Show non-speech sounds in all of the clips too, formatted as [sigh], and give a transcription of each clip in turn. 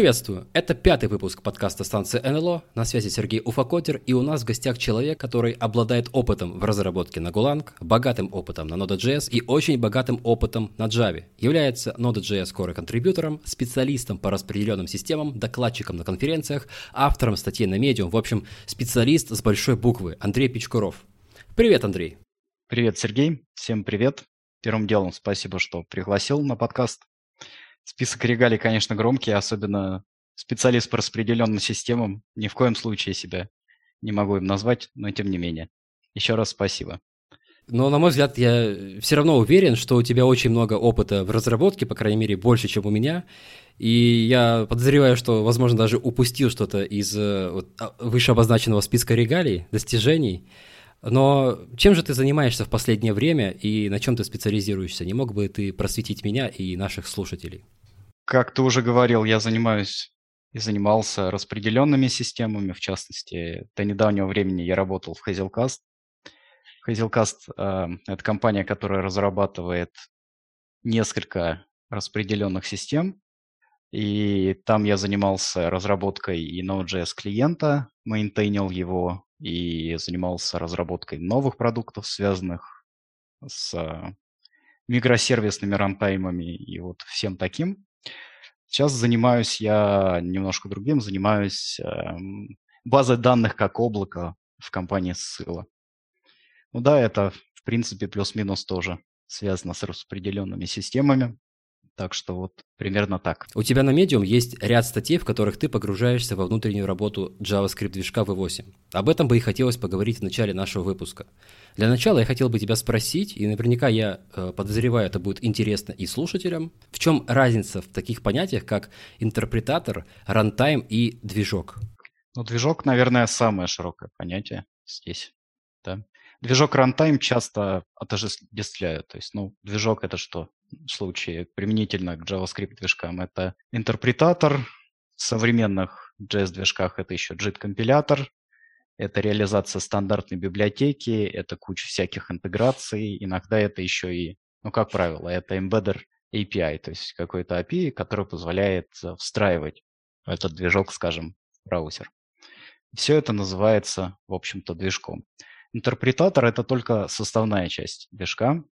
Приветствую! Это пятый выпуск подкаста станции НЛО. На связи Сергей Уфакотер, и у нас в гостях человек, который обладает опытом в разработке на Golang, богатым опытом на Node.js и очень богатым опытом на Java. Является Node.js Core контрибьютором, специалистом по распределенным системам, докладчиком на конференциях, автором статей на Medium, в общем, специалист с большой буквы Андрей Пичкуров. Привет, Андрей! Привет, Сергей! Всем привет! Первым делом спасибо, что пригласил на подкаст. Список регалий, конечно, громкий, особенно специалист по распределенным системам. Ни в коем случае себя не могу им назвать, но тем не менее. Еще раз спасибо. Но, на мой взгляд, я все равно уверен, что у тебя очень много опыта в разработке, по крайней мере, больше, чем у меня. И я подозреваю, что, возможно, даже упустил что-то из э, вот, а, выше обозначенного списка регалий, достижений. Но чем же ты занимаешься в последнее время и на чем ты специализируешься? Не мог бы ты просветить меня и наших слушателей? Как ты уже говорил, я занимаюсь и занимался распределенными системами, в частности, до недавнего времени я работал в Hazelcast. Hazelcast э, – это компания, которая разрабатывает несколько распределенных систем, и там я занимался разработкой и Node.js клиента, мейнтейнил его, и занимался разработкой новых продуктов, связанных с э, микросервисными рантаймами и вот всем таким. Сейчас занимаюсь я немножко другим, занимаюсь э, базой данных как облако в компании Ссыла. Ну да, это в принципе плюс-минус тоже связано с распределенными системами. Так что вот примерно так. У тебя на Medium есть ряд статей, в которых ты погружаешься во внутреннюю работу JavaScript движка V8. Об этом бы и хотелось поговорить в начале нашего выпуска. Для начала я хотел бы тебя спросить, и наверняка я э, подозреваю, это будет интересно и слушателям, в чем разница в таких понятиях, как интерпретатор, рантайм и движок? Ну, движок, наверное, самое широкое понятие здесь. Да? Движок runtime часто отождествляют. То есть, ну, движок это что? Случае применительно к JavaScript движкам это интерпретатор. В современных JS-движках это еще JIT-компилятор. Это реализация стандартной библиотеки, это куча всяких интеграций. Иногда это еще и, ну, как правило, это embedded API, то есть какой-то API, который позволяет встраивать этот движок, скажем, в браузер. Все это называется, в общем-то, движком. Интерпретатор – это только составная часть движка.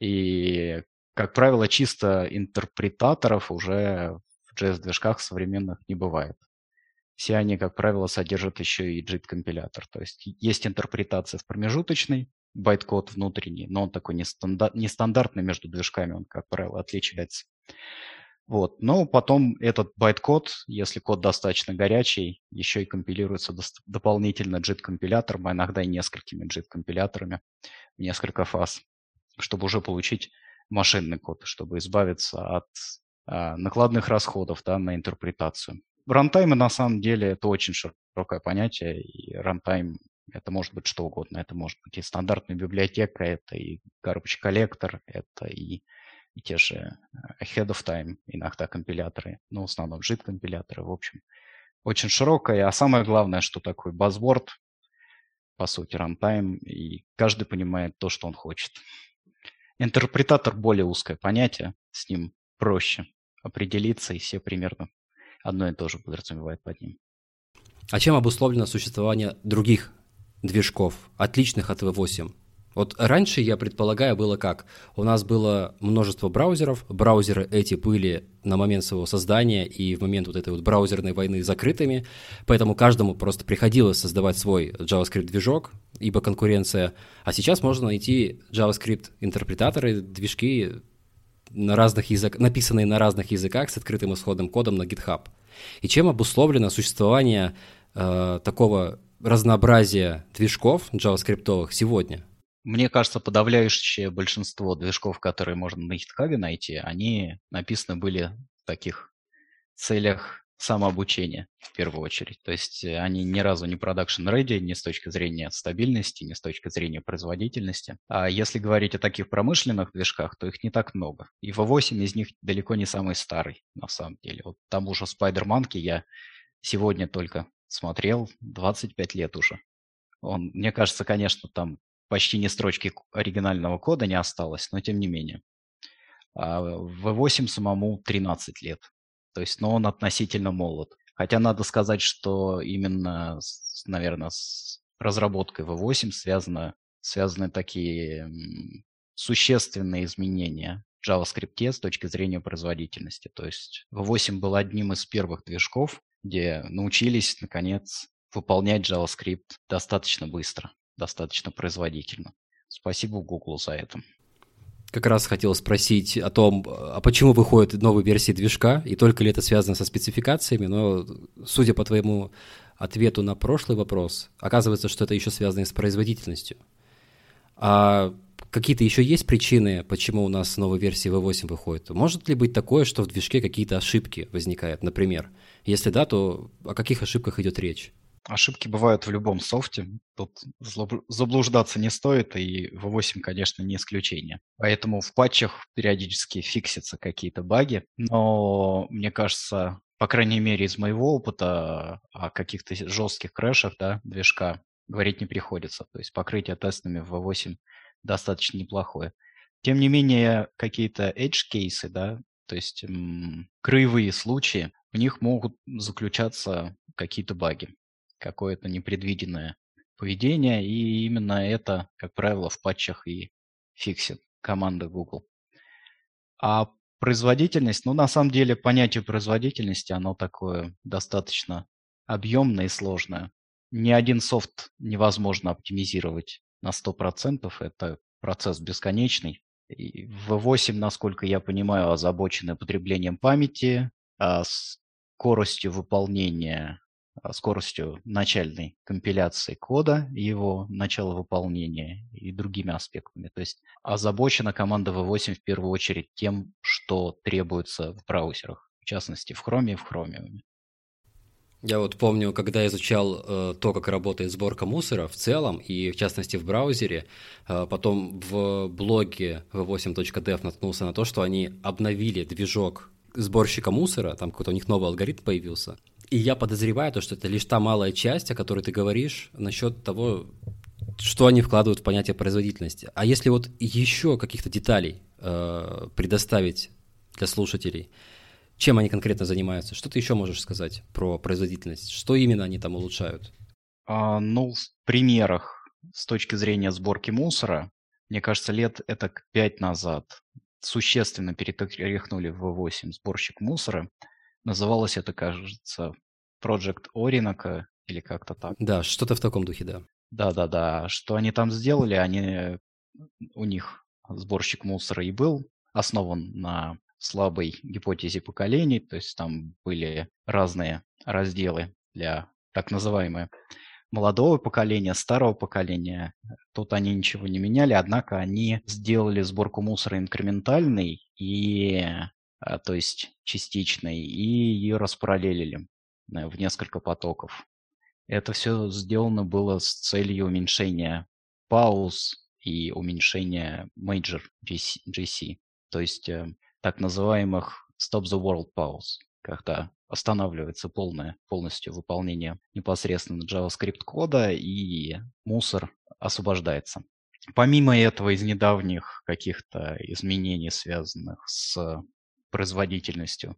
И, как правило, чисто интерпретаторов уже в JS-движках современных не бывает. Все они, как правило, содержат еще и JIT-компилятор. То есть есть интерпретация в промежуточной, байт-код внутренний, но он такой нестандартный между движками, он, как правило, отличается. Вот. Но потом этот байт-код, если код достаточно горячий, еще и компилируется дополнительно JIT-компилятором, а иногда и несколькими JIT-компиляторами в несколько фаз, чтобы уже получить машинный код, чтобы избавиться от а, накладных расходов да, на интерпретацию. Рантаймы на самом деле это очень широкое понятие, и рантайм это может быть что угодно. Это может быть и стандартная библиотека, это и garbage коллектор, это и и те же э, ahead of time, иногда компиляторы, но в основном JIT компиляторы, в общем, очень широкая. А самое главное, что такое buzzword, по сути, runtime, и каждый понимает то, что он хочет. Интерпретатор более узкое понятие, с ним проще определиться, и все примерно одно и то же подразумевает под ним. А чем обусловлено существование других движков, отличных от V8? Вот раньше, я предполагаю, было как? У нас было множество браузеров, браузеры эти были на момент своего создания и в момент вот этой вот браузерной войны закрытыми, поэтому каждому просто приходилось создавать свой JavaScript-движок, ибо конкуренция. А сейчас можно найти JavaScript-интерпретаторы, движки на разных язык, написанные на разных языках с открытым исходным кодом на GitHub. И чем обусловлено существование э, такого разнообразия движков JavaScript сегодня? Мне кажется, подавляющее большинство движков, которые можно на GitHub найти, они написаны были в таких целях самообучения в первую очередь. То есть э, они ни разу не production ready ни с точки зрения стабильности, ни с точки зрения производительности. А если говорить о таких промышленных движках, то их не так много. И V8 из них далеко не самый старый, на самом деле. Вот тому же Spider-Monkey я сегодня только смотрел, 25 лет уже. Он, мне кажется, конечно, там почти ни строчки оригинального кода не осталось, но тем не менее. А V8 самому 13 лет. То есть, но он относительно молод. Хотя надо сказать, что именно, наверное, с разработкой V8 связано, связаны такие существенные изменения в JavaScript с точки зрения производительности. То есть V8 был одним из первых движков, где научились, наконец, выполнять JavaScript достаточно быстро, достаточно производительно. Спасибо Google за это. Как раз хотел спросить о том, а почему выходят новые версии движка, и только ли это связано со спецификациями, но судя по твоему ответу на прошлый вопрос, оказывается, что это еще связано с производительностью. А какие-то еще есть причины, почему у нас новая версия V8 выходит? Может ли быть такое, что в движке какие-то ошибки возникают, например? Если да, то о каких ошибках идет речь? Ошибки бывают в любом софте. Тут заблуждаться не стоит, и V8, конечно, не исключение. Поэтому в патчах периодически фиксятся какие-то баги, но мне кажется, по крайней мере, из моего опыта о каких-то жестких крэшах да, движка говорить не приходится. То есть покрытие тестами в V8 достаточно неплохое. Тем не менее, какие-то edge-кейсы, да, то есть м, краевые случаи, в них могут заключаться какие-то баги, какое-то непредвиденное поведение, и именно это, как правило, в патчах и фиксит команда Google. А Производительность, ну, на самом деле, понятие производительности, оно такое достаточно объемное и сложное. Ни один софт невозможно оптимизировать на 100%, это процесс бесконечный. В 8, насколько я понимаю, озабочены потреблением памяти, а скоростью выполнения скоростью начальной компиляции кода, его начала выполнения и другими аспектами. То есть озабочена команда V8 в первую очередь тем, что требуется в браузерах, в частности в Chrome и в Chromium. Я вот помню, когда изучал э, то, как работает сборка мусора в целом, и в частности в браузере, э, потом в блоге v8.dev наткнулся на то, что они обновили движок сборщика мусора, там какой-то у них новый алгоритм появился, и я подозреваю то, что это лишь та малая часть, о которой ты говоришь, насчет того, что они вкладывают в понятие производительности. А если вот еще каких-то деталей э, предоставить для слушателей, чем они конкретно занимаются? Что ты еще можешь сказать про производительность? Что именно они там улучшают? А, ну, в примерах с точки зрения сборки мусора, мне кажется, лет это пять назад существенно перетряхнули в V8 сборщик мусора. Называлось это, кажется, Project Orinoco или как-то так. Да, что-то в таком духе, да. Да-да-да. Что они там сделали, они, у них сборщик мусора и был основан на слабой гипотезе поколений, то есть там были разные разделы для так называемое молодого поколения, старого поколения. Тут они ничего не меняли, однако они сделали сборку мусора инкрементальной и а, то есть частичной, и ее распараллелили э, в несколько потоков. Это все сделано было с целью уменьшения пауз и уменьшения major GC, то есть э, так называемых stop the world pause, когда останавливается полное, полностью выполнение непосредственно JavaScript кода и мусор освобождается. Помимо этого, из недавних каких-то изменений, связанных с производительностью.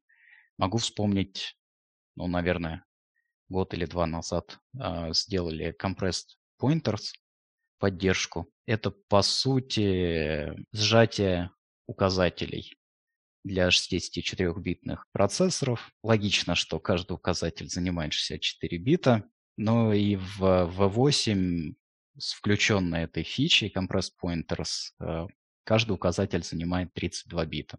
Могу вспомнить, ну, наверное, год или два назад э, сделали compressed pointers поддержку. Это, по сути, сжатие указателей для 64-битных процессоров. Логично, что каждый указатель занимает 64 бита, но и в V8 с включенной этой фичей compressed pointers э, каждый указатель занимает 32 бита.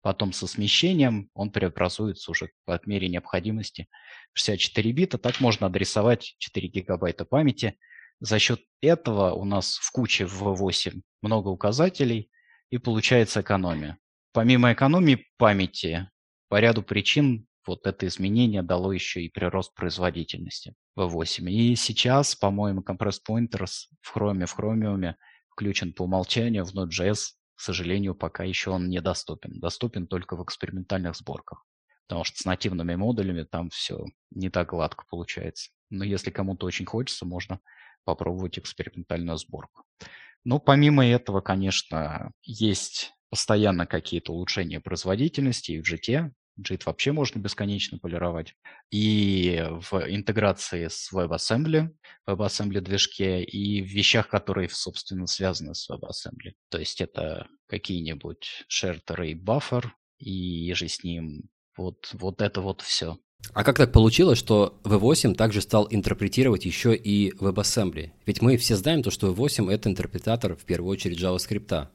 Потом со смещением он преобразуется уже по мере необходимости 64 бита. Так можно адресовать 4 гигабайта памяти. За счет этого у нас в куче в V8 много указателей и получается экономия. Помимо экономии памяти, по ряду причин вот это изменение дало еще и прирост производительности V8. И сейчас, по-моему, Compressed Pointers в Chrome, в Chromium включен по умолчанию в Node.js к сожалению, пока еще он недоступен. Доступен только в экспериментальных сборках. Потому что с нативными модулями там все не так гладко получается. Но если кому-то очень хочется, можно попробовать экспериментальную сборку. Но помимо этого, конечно, есть постоянно какие-то улучшения производительности и в GT. JIT вообще можно бесконечно полировать. И в интеграции с WebAssembly, WebAssembly движке и в вещах, которые, собственно, связаны с WebAssembly. То есть это какие-нибудь shared array buffer и же с ним вот, вот это вот все. А как так получилось, что V8 также стал интерпретировать еще и WebAssembly? Ведь мы все знаем то, что V8 — это интерпретатор в первую очередь JavaScript.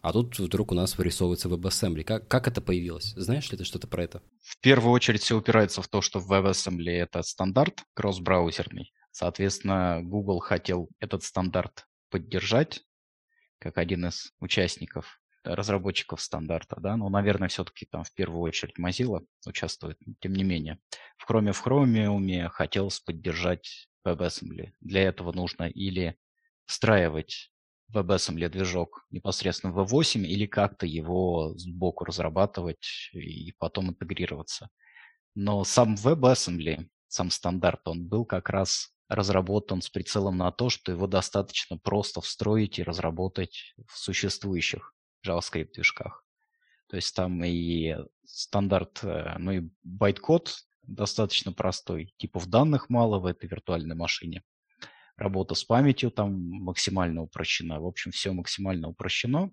А тут вдруг у нас вырисовывается WebAssembly. Как, как это появилось? Знаешь ли ты что-то про это? В первую очередь все упирается в то, что WebAssembly — это стандарт кросс-браузерный. Соответственно, Google хотел этот стандарт поддержать, как один из участников разработчиков стандарта, да, но, наверное, все-таки там в первую очередь Mozilla участвует, тем не менее. В Chrome в Chromium хотелось поддержать WebAssembly. Для этого нужно или встраивать WebAssembly движок непосредственно в V8 или как-то его сбоку разрабатывать и потом интегрироваться. Но сам WebAssembly, сам стандарт, он был как раз разработан с прицелом на то, что его достаточно просто встроить и разработать в существующих JavaScript движках. То есть там и стандарт, э, ну и байткод достаточно простой. Типов данных мало в этой виртуальной машине. Работа с памятью там максимально упрощена. В общем, все максимально упрощено,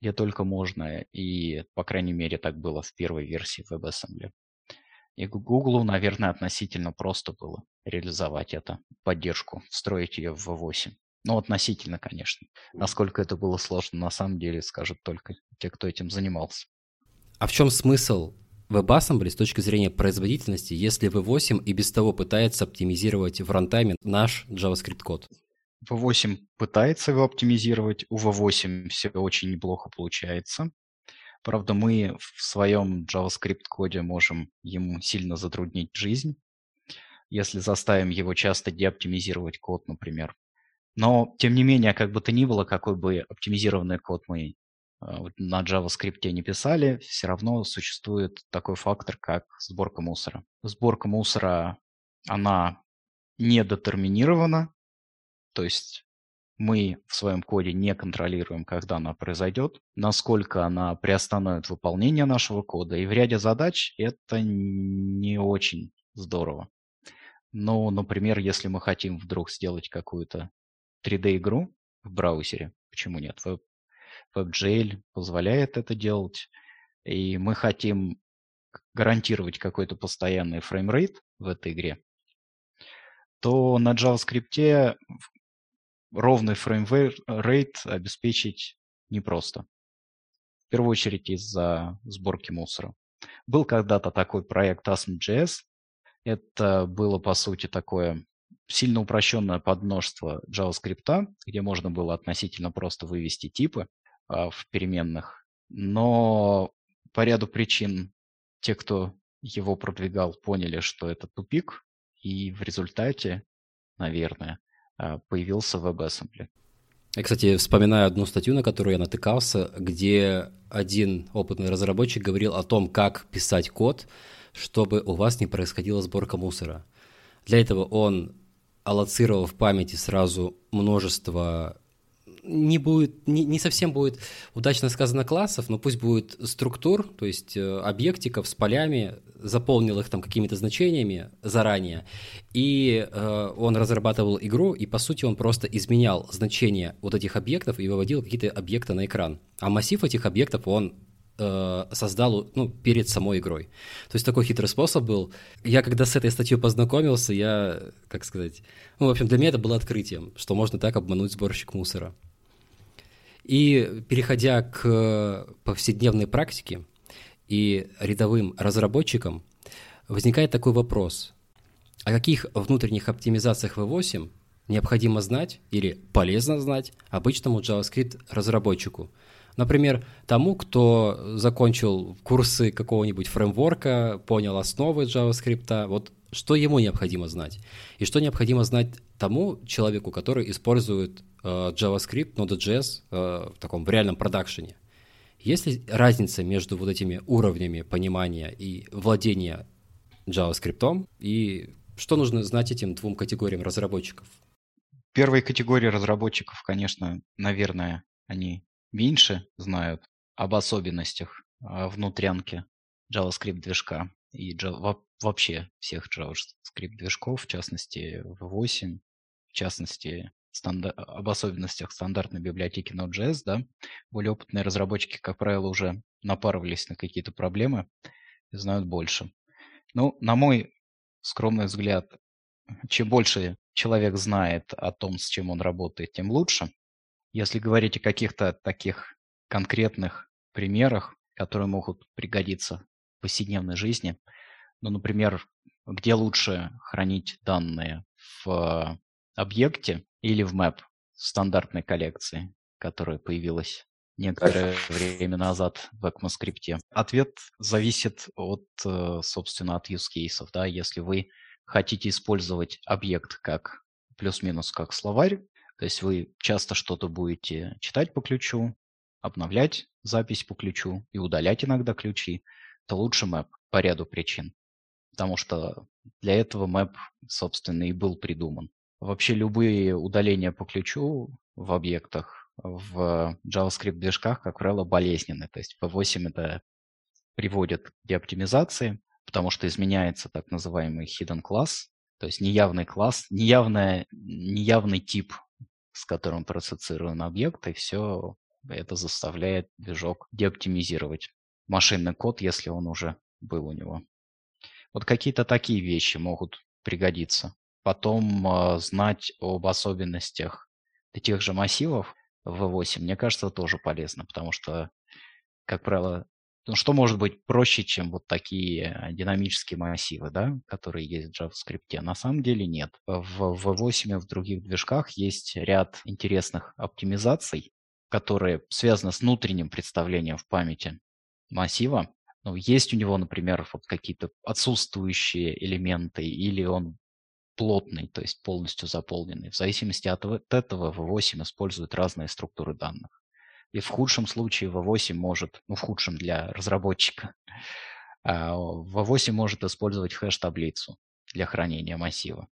где только можно. И, по крайней мере, так было в первой версии WebAssembly. И Google, наверное, относительно просто было реализовать это, поддержку, встроить ее в V8. Ну, относительно, конечно. Насколько это было сложно, на самом деле, скажут только те, кто этим занимался. А в чем смысл WebAssembly с точки зрения производительности, если V8 и без того пытается оптимизировать в рантайме наш JavaScript код? V8 пытается его оптимизировать, у V8 все очень неплохо получается. Правда, мы в своем JavaScript коде можем ему сильно затруднить жизнь, если заставим его часто деоптимизировать код, например. Но, тем не менее, как бы то ни было, какой бы оптимизированный код мы а, на JavaScript не писали, все равно существует такой фактор, как сборка мусора. Сборка мусора, она не детерминирована, то есть мы в своем коде не контролируем, когда она произойдет, насколько она приостановит выполнение нашего кода. И в ряде задач это не очень здорово. Но, например, если мы хотим вдруг сделать какую-то 3D-игру в браузере. Почему нет? Web, WebGL позволяет это делать. И мы хотим гарантировать какой-то постоянный frame rate в этой игре, то на JavaScript ровный frame rate обеспечить непросто. В первую очередь из-за сборки мусора. Был когда-то такой проект Asm.js. Это было, по сути, такое сильно упрощенное подмножество JavaScript, где можно было относительно просто вывести типы в переменных. Но по ряду причин те, кто его продвигал, поняли, что это тупик, и в результате, наверное, а, появился WebAssembly. Я, кстати, вспоминаю одну статью, на которую я натыкался, где один опытный разработчик говорил о том, как писать код, чтобы у вас не происходила сборка мусора. Для этого он аллоцировал в памяти сразу множество не будет, не, не совсем будет удачно сказано классов, но пусть будет структур, то есть э, объектиков с полями, заполнил их там какими-то значениями заранее, и э, он разрабатывал игру, и по сути он просто изменял значения вот этих объектов и выводил какие-то объекты на экран. А массив этих объектов он э, создал ну, перед самой игрой. То есть такой хитрый способ был. Я когда с этой статьей познакомился, я, как сказать, ну, в общем, для меня это было открытием, что можно так обмануть сборщик мусора. И переходя к повседневной практике и рядовым разработчикам, возникает такой вопрос. О каких внутренних оптимизациях V8 необходимо знать или полезно знать обычному JavaScript разработчику – Например, тому, кто закончил курсы какого-нибудь фреймворка, понял основы JavaScript, вот что ему необходимо знать? И что необходимо знать тому человеку, который использует э, JavaScript, Node.js э, в таком в реальном продакшене? Есть ли разница между вот этими уровнями понимания и владения JavaScript, и что нужно знать этим двум категориям разработчиков? Первой категории разработчиков, конечно, наверное, они меньше знают об особенностях а, внутрянки JavaScript движка и вообще всех JavaScript движков, в частности V8, в частности стандар... об особенностях стандартной библиотеки Node.js, да, более опытные разработчики, как правило, уже напарывались на какие-то проблемы и знают больше. Ну, на мой скромный взгляд, чем больше человек знает о том, с чем он работает, тем лучше. Если говорить о каких-то таких конкретных примерах, которые могут пригодиться в повседневной жизни, ну, например, где лучше хранить данные в объекте или в map стандартной коллекции, которая появилась некоторое время назад в ECMAScript? Ответ зависит от, э, собственно, от use cases. Да? Если вы хотите использовать объект как плюс-минус как словарь, то есть вы часто что-то будете читать по ключу, обновлять запись по ключу и удалять иногда ключи, то лучше map по ряду причин. Потому что для этого map, собственно, и был придуман. Вообще любые удаления по ключу в объектах в JavaScript движках, как правило, болезненны. То есть V8 это приводит к деоптимизации, потому что изменяется так называемый hidden class, то есть неявный класс, неявная, неявный тип, с которым процессирован объект, и все это заставляет движок деоптимизировать машинный код, если он уже был у него. Вот какие-то такие вещи могут пригодиться. Потом э, знать об особенностях тех же массивов в V8, мне кажется, тоже полезно, потому что, как правило, ну, что может быть проще, чем вот такие динамические массивы, да, которые есть в JavaScript? На самом деле нет. В V8 и в других движках есть ряд интересных оптимизаций, которые связаны с внутренним представлением в памяти массива. Ну, есть у него, например, вот какие-то отсутствующие элементы, или он плотный, то есть полностью заполненный. В зависимости от этого V8 использует разные структуры данных. И в худшем случае V8 может, ну в худшем для разработчика, [laughs] V8 может использовать хэш-таблицу для хранения массива.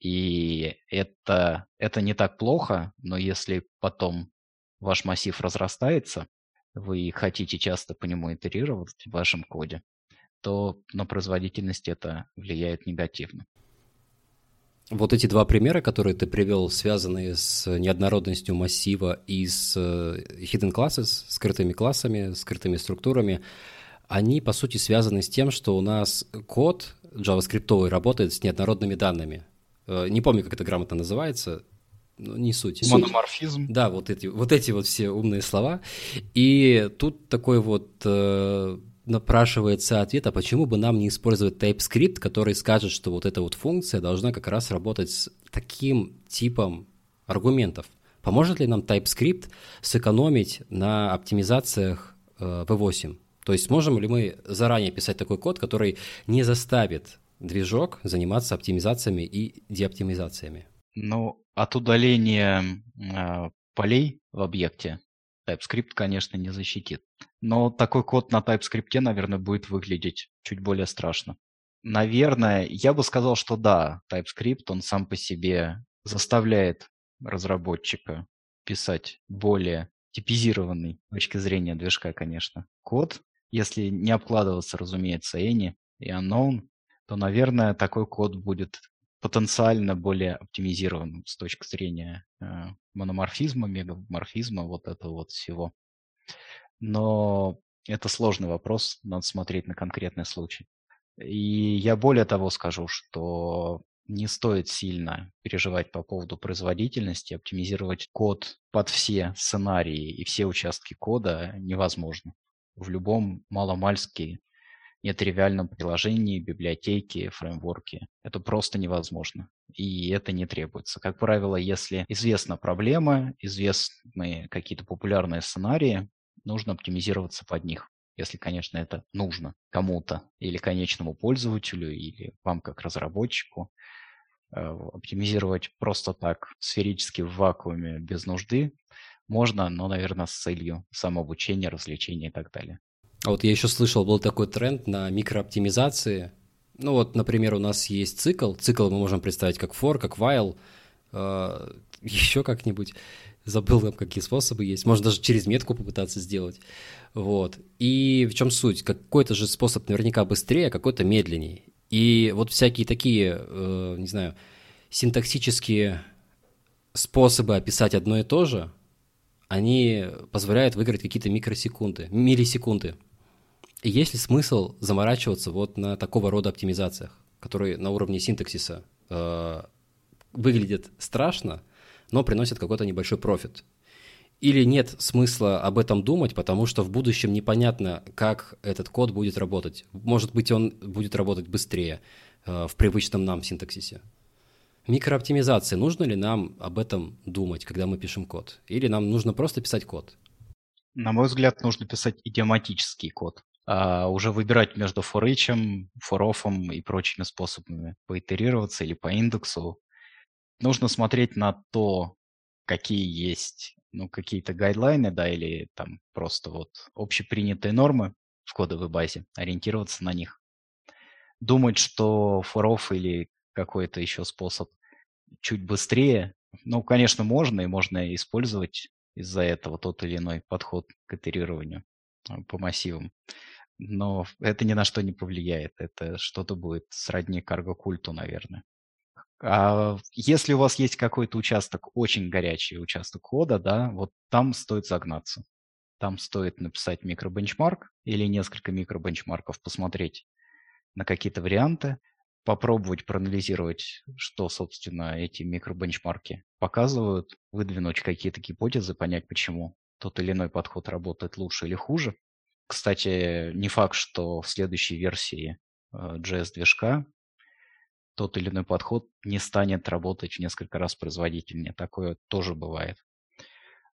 И это, это не так плохо, но если потом ваш массив разрастается, вы хотите часто по нему итерировать в вашем коде, то на производительность это влияет негативно. Вот эти два примера, которые ты привел, связанные с неоднородностью массива и с э, hidden classes, скрытыми классами, скрытыми структурами, они, по сути, связаны с тем, что у нас код JavaScript работает с неоднородными данными. Э, не помню, как это грамотно называется, но не суть. Мономорфизм. Да, вот эти, вот эти вот все умные слова. И тут такой вот э, напрашивается ответ, а почему бы нам не использовать TypeScript, который скажет, что вот эта вот функция должна как раз работать с таким типом аргументов. Поможет ли нам TypeScript сэкономить на оптимизациях э, V8? То есть можем ли мы заранее писать такой код, который не заставит движок заниматься оптимизациями и деоптимизациями? Ну, от удаления э, полей в объекте TypeScript, конечно, не защитит. Но такой код на TypeScript, наверное, будет выглядеть чуть более страшно. Наверное, я бы сказал, что да, TypeScript, он сам по себе заставляет разработчика писать более типизированный с точки зрения движка, конечно, код. Если не обкладываться, разумеется, any и unknown, то, наверное, такой код будет потенциально более оптимизированным с точки зрения э, мономорфизма, мегаморфизма, вот этого вот всего. Но это сложный вопрос, надо смотреть на конкретный случай. И я более того скажу, что не стоит сильно переживать по поводу производительности, оптимизировать код под все сценарии и все участки кода невозможно. В любом маломальски нетривиальном приложении, библиотеке, фреймворке. Это просто невозможно. И это не требуется. Как правило, если известна проблема, известны какие-то популярные сценарии, нужно оптимизироваться под них, если, конечно, это нужно кому-то или конечному пользователю, или вам как разработчику. Э, оптимизировать просто так, сферически в вакууме, без нужды, можно, но, наверное, с целью самообучения, развлечения и так далее. А вот я еще слышал, был такой тренд на микрооптимизации. Ну вот, например, у нас есть цикл. Цикл мы можем представить как for, как while, э, [laughs] еще как-нибудь. забыл там, какие способы есть. Можно даже через метку попытаться сделать. Вот. И в чем суть? Какой-то же способ наверняка быстрее, а какой-то медленнее. И вот всякие такие, э, не знаю, синтаксические способы описать одно и то же, они позволяют выиграть какие-то микросекунды, миллисекунды. Есть ли смысл заморачиваться вот на такого рода оптимизациях, которые на уровне синтаксиса э, выглядят страшно, но приносят какой-то небольшой профит? Или нет смысла об этом думать, потому что в будущем непонятно, как этот код будет работать. Может быть, он будет работать быстрее э, в привычном нам синтаксисе. Микрооптимизация. Нужно ли нам об этом думать, когда мы пишем код? Или нам нужно просто писать код? На мой взгляд, нужно писать идиоматический код а уже выбирать между for off и прочими способами поитерироваться или по индексу. Нужно смотреть на то, какие есть ну, какие-то гайдлайны, да, или там просто вот общепринятые нормы в кодовой базе, ориентироваться на них. Думать, что off или какой-то еще способ чуть быстрее, ну, конечно, можно, и можно использовать из-за этого тот или иной подход к итерированию а, по массивам но это ни на что не повлияет. Это что-то будет сродни карго-культу, наверное. А если у вас есть какой-то участок, очень горячий участок кода, да, вот там стоит загнаться. Там стоит написать микробенчмарк или несколько микробенчмарков, посмотреть на какие-то варианты, попробовать проанализировать, что, собственно, эти микробенчмарки показывают, выдвинуть какие-то гипотезы, понять, почему тот или иной подход работает лучше или хуже. Кстати, не факт, что в следующей версии JS-движка э, тот или иной подход не станет работать в несколько раз производительнее. Такое тоже бывает.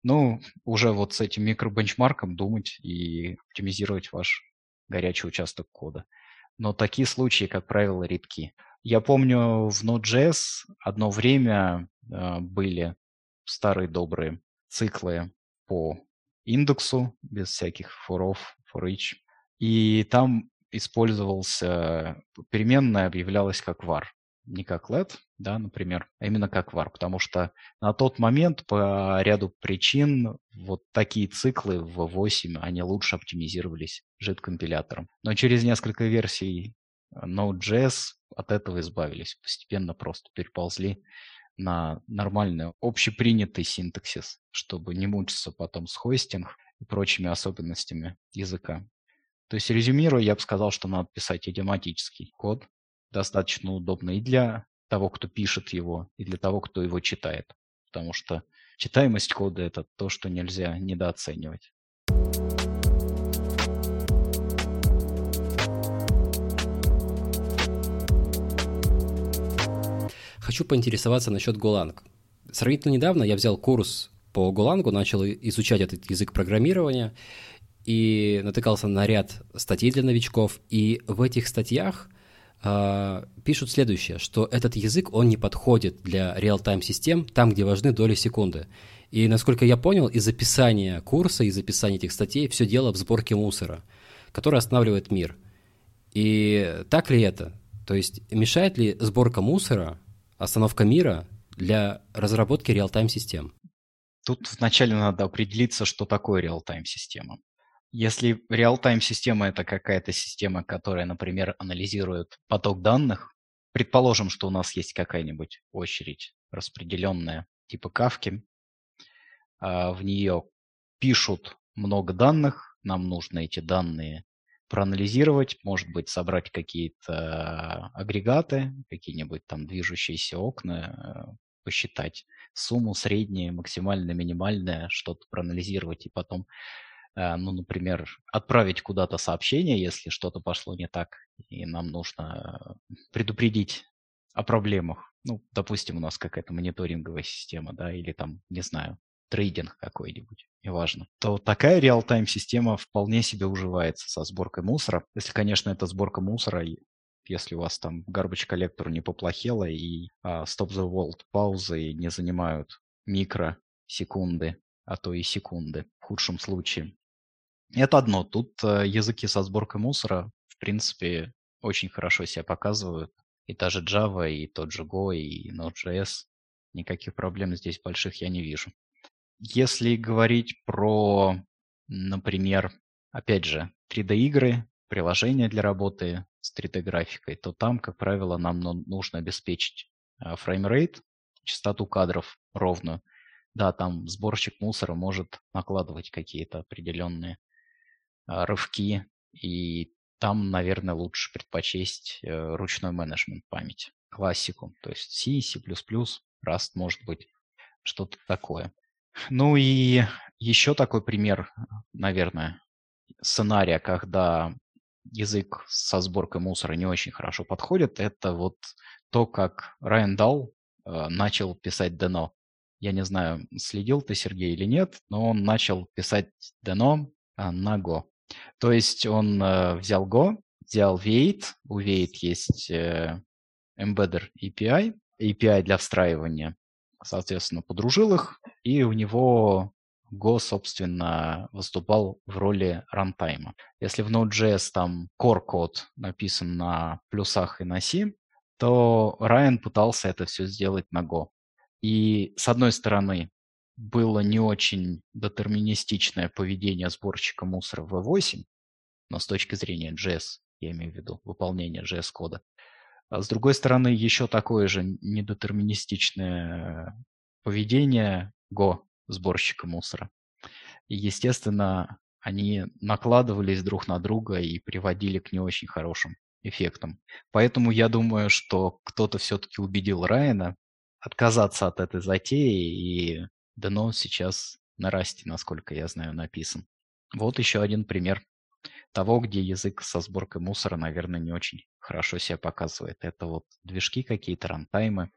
Ну, уже вот с этим микробенчмарком думать и оптимизировать ваш горячий участок кода. Но такие случаи, как правило, редки. Я помню, в Node.js одно время э, были старые добрые циклы по индексу, без всяких форов, for each. И там использовался, переменная объявлялась как var, не как let, да, например, а именно как var, потому что на тот момент по ряду причин вот такие циклы в 8, они лучше оптимизировались JIT-компилятором. Но через несколько версий Node.js от этого избавились, постепенно просто переползли на нормальный общепринятый синтаксис, чтобы не мучиться потом с хостинг и прочими особенностями языка. То есть, резюмируя, я бы сказал, что надо писать идиоматический код, достаточно удобно и для того, кто пишет его, и для того, кто его читает. Потому что читаемость кода – это то, что нельзя недооценивать. Хочу поинтересоваться насчет Golang. Сравнительно недавно я взял курс по Голангу, начал изучать этот язык программирования и натыкался на ряд статей для новичков. И в этих статьях э, пишут следующее, что этот язык, он не подходит для реал-тайм систем, там, где важны доли секунды. И, насколько я понял, из описания курса, из описания этих статей все дело в сборке мусора, который останавливает мир. И так ли это? То есть мешает ли сборка мусора, остановка мира для разработки реал-тайм систем? Тут вначале надо определиться, что такое реал-тайм система. Если реал-тайм система это какая-то система, которая, например, анализирует поток данных, предположим, что у нас есть какая-нибудь очередь распределенная типа кавки, в нее пишут много данных, нам нужно эти данные проанализировать, может быть, собрать какие-то агрегаты, какие-нибудь там движущиеся окна, посчитать сумму, среднее, максимальное, минимальное, что-то проанализировать и потом, э, ну, например, отправить куда-то сообщение, если что-то пошло не так, и нам нужно предупредить о проблемах. Ну, допустим, у нас какая-то мониторинговая система, да, или там, не знаю, трейдинг какой-нибудь, неважно, то такая реал-тайм система вполне себе уживается со сборкой мусора. Если, конечно, это сборка мусора если у вас там garbage коллектор не поплохело и а, stop the world паузы не занимают микросекунды, а то и секунды в худшем случае. Это одно. Тут а, языки со сборкой мусора, в принципе, очень хорошо себя показывают. И та же Java, и тот же Go, и Node.js. Никаких проблем здесь больших я не вижу. если говорить про, например, опять же, 3D-игры, приложения для работы с 3D-графикой, то там, как правило, нам нужно обеспечить фреймрейт, частоту кадров ровную. Да, там сборщик мусора может накладывать какие-то определенные а, рывки, и там, наверное, лучше предпочесть э, ручной менеджмент памяти, классику, то есть C, C++, Rust, может быть, что-то такое. Ну и еще такой пример, наверное, сценария, когда язык со сборкой мусора не очень хорошо подходит, это вот то, как Райан Дал э, начал писать Дено. Я не знаю, следил ты, Сергей, или нет, но он начал писать Дено э, на Go. То есть он э, взял Go, взял Wait, у Wait есть э, Embedder API, API для встраивания, соответственно, подружил их, и у него Go, собственно, выступал в роли рантайма. Если в Node.js там core код написан на плюсах и на C, то Райан пытался это все сделать на Go. И с одной стороны, было не очень детерминистичное поведение сборщика мусора в V8, но с точки зрения JS, я имею в виду выполнение JS-кода. А с другой стороны, еще такое же недетерминистичное поведение Go сборщика мусора. И, естественно, они накладывались друг на друга и приводили к не очень хорошим эффектам. Поэтому я думаю, что кто-то все-таки убедил Райана отказаться от этой затеи, и Дено сейчас на расте, насколько я знаю, написан. Вот еще один пример того, где язык со сборкой мусора, наверное, не очень хорошо себя показывает. Это вот движки какие-то, рантаймы,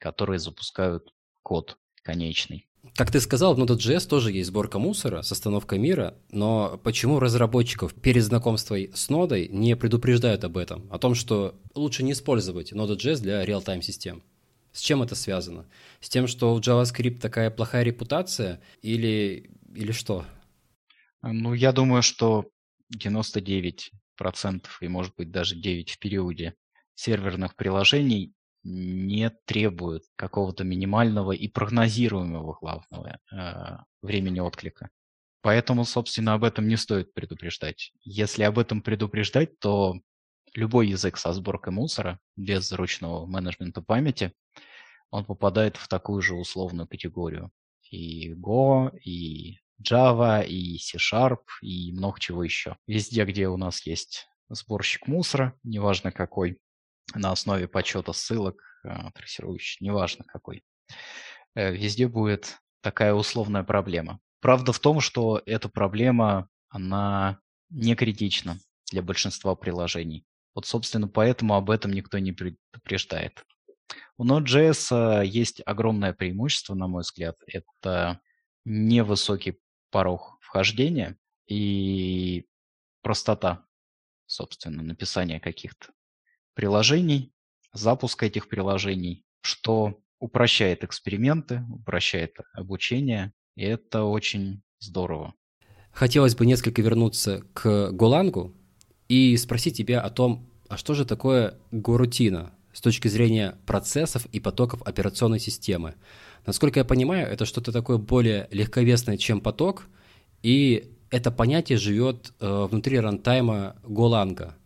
которые запускают код конечный. Как ты сказал, в Node.js тоже есть сборка мусора с остановкой мира, но почему разработчиков перед знакомством с нодой не предупреждают об этом? О том, что лучше не использовать Node.js для реал-тайм систем? С чем это связано? С тем, что у JavaScript такая плохая репутация или, или что? Ну, я думаю, что 99% и, может быть, даже 9% в периоде серверных приложений не требует какого-то минимального и прогнозируемого главного э, времени отклика. Поэтому, собственно, об этом не стоит предупреждать. Если об этом предупреждать, то любой язык со сборкой мусора без ручного менеджмента памяти, он попадает в такую же условную категорию. И Go, и Java, и C-Sharp, и много чего еще. Везде, где у нас есть сборщик мусора, неважно какой, на основе подсчета ссылок, э, трассирующий, неважно какой. Э, везде будет такая условная проблема. Правда в том, что эта проблема, она не критична для большинства приложений. Вот, собственно, поэтому об этом никто не предупреждает. У Node.js э, есть огромное преимущество, на мой взгляд. Это невысокий порог вхождения и простота, собственно, написания каких-то приложений, запуска этих приложений, что упрощает эксперименты, упрощает обучение, и это очень здорово. Хотелось бы несколько вернуться к Голангу и спросить тебя о том, а что же такое горутина с точки зрения процессов и потоков операционной системы? Насколько я понимаю, это что-то такое более легковесное, чем поток, и это понятие живет э, внутри рантайма Голанга –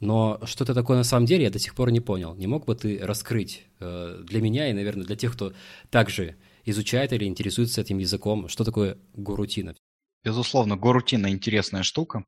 но что это такое на самом деле, я до сих пор не понял. Не мог бы ты раскрыть э, для меня и, наверное, для тех, кто также изучает или интересуется этим языком, что такое горутина? Безусловно, горутина интересная штука.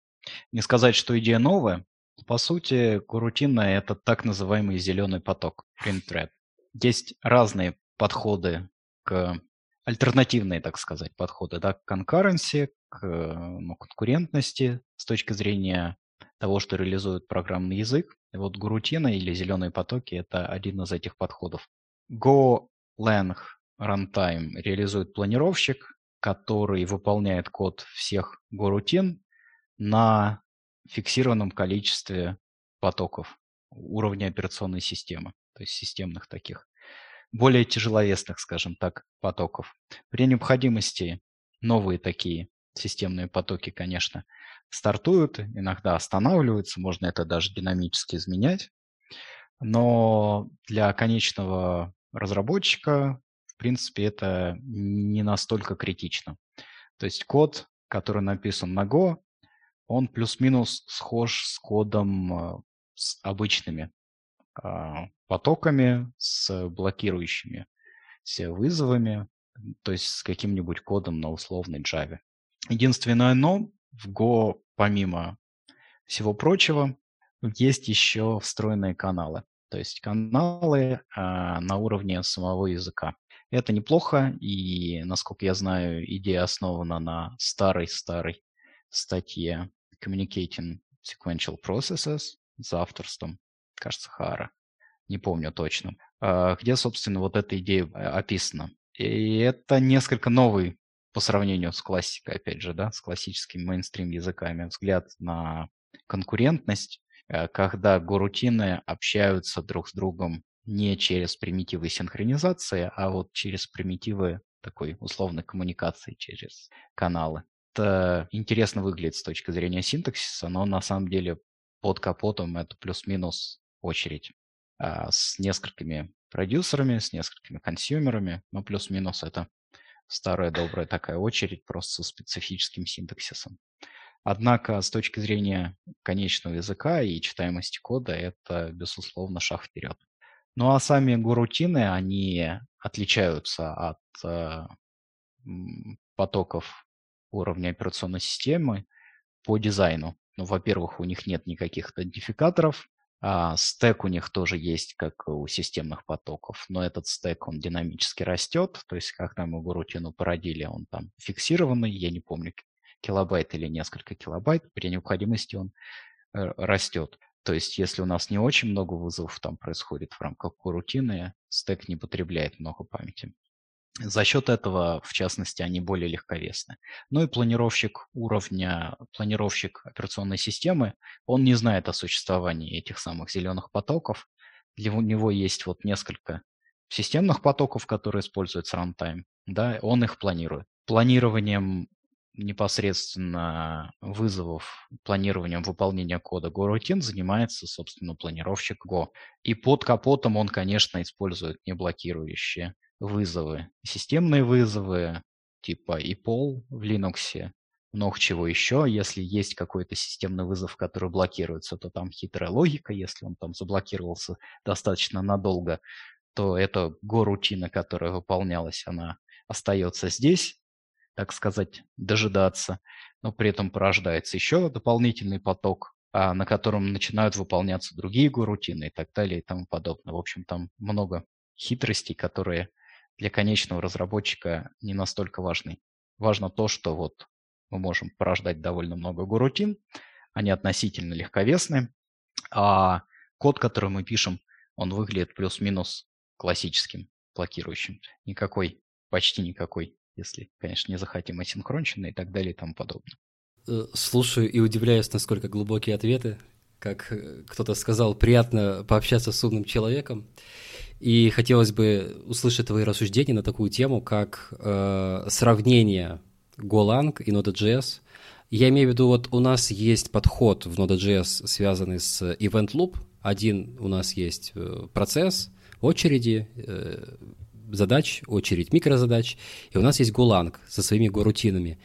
Не сказать, что идея новая. По сути, горутина – это так называемый зеленый поток, print thread. Есть разные подходы к альтернативные, так сказать, подходы да, к concurrency, к ну, конкурентности с точки зрения того, что реализует программный язык. И вот Гурутина или зеленые потоки – это один из этих подходов. GoLang Runtime реализует планировщик, который выполняет код всех горутин на фиксированном количестве потоков уровня операционной системы, то есть системных таких, более тяжеловесных, скажем так, потоков. При необходимости новые такие системные потоки, конечно, стартуют, иногда останавливаются, можно это даже динамически изменять. Но для конечного разработчика, в принципе, это не настолько критично. То есть код, который написан на Go, он плюс-минус схож с кодом э, с обычными а, потоками, с блокирующими все вызовами, то есть с каким-нибудь кодом на условной Java. Единственное но в Go, помимо всего прочего, есть еще встроенные каналы. То есть каналы а, на уровне самого языка. Это неплохо, и, насколько я знаю, идея основана на старой-старой статье Communicating Sequential Processes за авторством, кажется, Хара, не помню точно, а, где, собственно, вот эта идея а, описана. И это несколько новый по сравнению с классикой, опять же, да, с классическими мейнстрим языками, взгляд на конкурентность, э, когда горутины общаются друг с другом не через примитивы синхронизации, а вот через примитивы такой условной коммуникации через каналы. Это интересно выглядит с точки зрения синтаксиса, но на самом деле под капотом это плюс-минус очередь а, с несколькими продюсерами, с несколькими консюмерами, но плюс-минус это старая добрая такая очередь просто со специфическим синтаксисом. Однако с точки зрения конечного языка и читаемости кода это, безусловно, шаг вперед. Ну а сами горутины, они отличаются от э, потоков уровня операционной системы по дизайну. Ну, во-первых, у них нет никаких идентификаторов, а стек у них тоже есть, как у системных потоков, но этот стек, он динамически растет, то есть когда мы горутину породили, он там фиксированный, я не помню, килобайт или несколько килобайт, при необходимости он э, растет. То есть, если у нас не очень много вызовов там происходит в рамках рутины, стек не потребляет много памяти. За счет этого, в частности, они более легковесны. Ну и планировщик уровня, планировщик операционной системы, он не знает о существовании этих самых зеленых потоков. Для него есть вот несколько системных потоков, которые используются runtime, да, он их планирует. Планированием непосредственно вызовов планированием выполнения кода GoRoutine занимается, собственно, планировщик Go. И под капотом он, конечно, использует неблокирующие вызовы. Системные вызовы типа EPOL в Linux, много чего еще. Если есть какой-то системный вызов, который блокируется, то там хитрая логика. Если он там заблокировался достаточно надолго, то эта го-рутина, которая выполнялась, она остается здесь, так сказать, дожидаться, но при этом порождается еще дополнительный поток, а, на котором начинают выполняться другие горутины и так далее и тому подобное. В общем, там много хитростей, которые для конечного разработчика не настолько важны. Важно то, что вот мы можем порождать довольно много горутин, они относительно легковесны, а код, который мы пишем, он выглядит плюс-минус классическим блокирующим. Никакой, почти никакой если, конечно, не захотим асинхронщины и так далее и тому подобное. Э, слушаю и удивляюсь, насколько глубокие ответы. Как э, кто-то сказал, приятно пообщаться с умным человеком. И хотелось бы услышать твои рассуждения на такую тему, как э, сравнение Golang и Node.js. Я имею в виду, вот у нас есть подход в Node.js, связанный с Event Loop. Один у нас есть э, процесс, очереди, задач, очередь микрозадач, и у нас есть Golang со своими горутинами.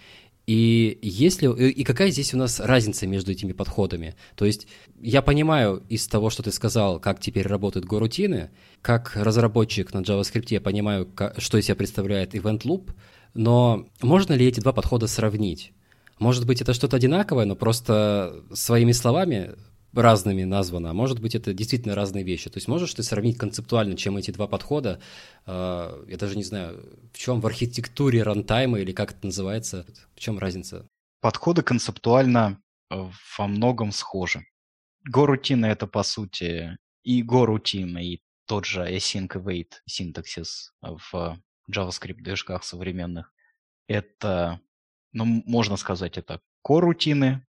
И если и какая здесь у нас разница между этими подходами? То есть я понимаю из того, что ты сказал, как теперь работают горутины, как разработчик на JavaScript я понимаю, что из себя представляет event loop, но можно ли эти два подхода сравнить? Может быть, это что-то одинаковое, но просто своими словами разными названо, а может быть это действительно разные вещи. То есть можешь ты сравнить концептуально, чем эти два подхода, э, я даже не знаю, в чем в архитектуре рантайма или как это называется, в чем разница? Подходы концептуально э, во многом схожи. Go-рутина это по сути и Go-рутина, и тот же async await синтаксис в JavaScript движках современных. Это, ну, можно сказать, это core-рутины,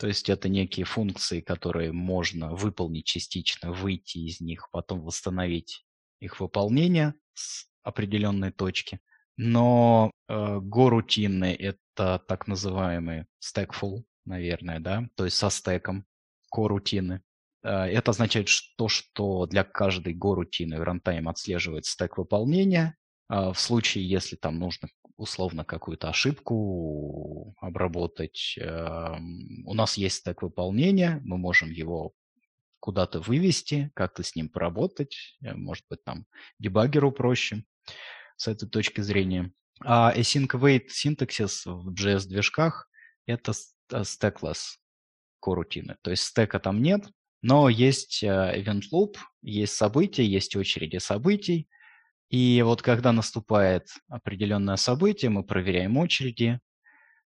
то есть это некие функции, которые можно выполнить частично, выйти из них, потом восстановить их выполнение с определенной точки. Но э, Go-рутины — это так называемые stackful, наверное, да, то есть со стеком Go-рутины. Э, это означает то, что для каждой Go-рутины runtime отслеживает стек выполнения, А, в случае, если там нужно условно какую-то ошибку обработать, эм, у нас есть стек выполнения, мы можем его куда-то вывести, как-то с ним поработать, э, может быть, там дебаггеру проще с этой точки зрения. А async await синтаксис в JS-движках – это stackless корутины. То есть стека там нет, но есть э, event loop, есть события, есть очереди событий. И вот когда наступает определенное событие, мы проверяем очереди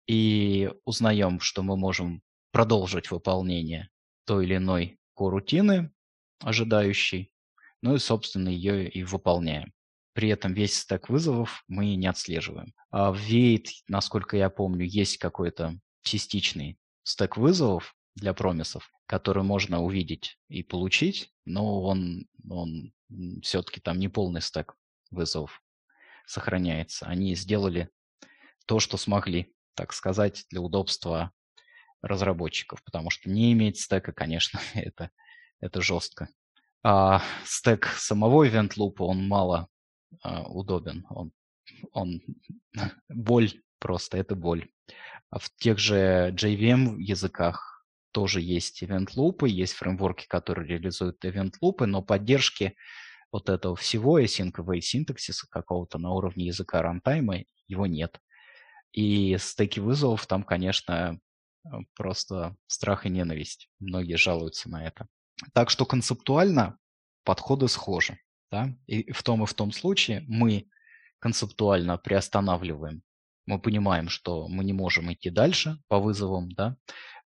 и узнаем, что мы можем продолжить выполнение той или иной корутины ожидающей, ну и, собственно, ее и выполняем. При этом весь стек вызовов мы не отслеживаем. А в Wait, насколько я помню, есть какой-то частичный стек вызовов для промисов, который можно увидеть и получить, но он, он все-таки там не полный стек вызовов сохраняется. Они сделали то, что смогли, так сказать, для удобства разработчиков, потому что не иметь стека, конечно, [laughs] это, это жестко. А стек самого event loop, он мало а, удобен. Он, он [laughs] боль просто, это боль. А в тех же JVM языках тоже есть event loop, есть фреймворки, которые реализуют event loop, но поддержки вот этого всего, async await синтаксиса какого-то на уровне языка рантайма, его нет. И стеки вызовов там, конечно, Э, просто страх и ненависть. Многие жалуются на это. Так что концептуально подходы схожи. Да? И в том и в том случае мы концептуально приостанавливаем. Мы понимаем, что мы не можем идти дальше по вызовам. Да?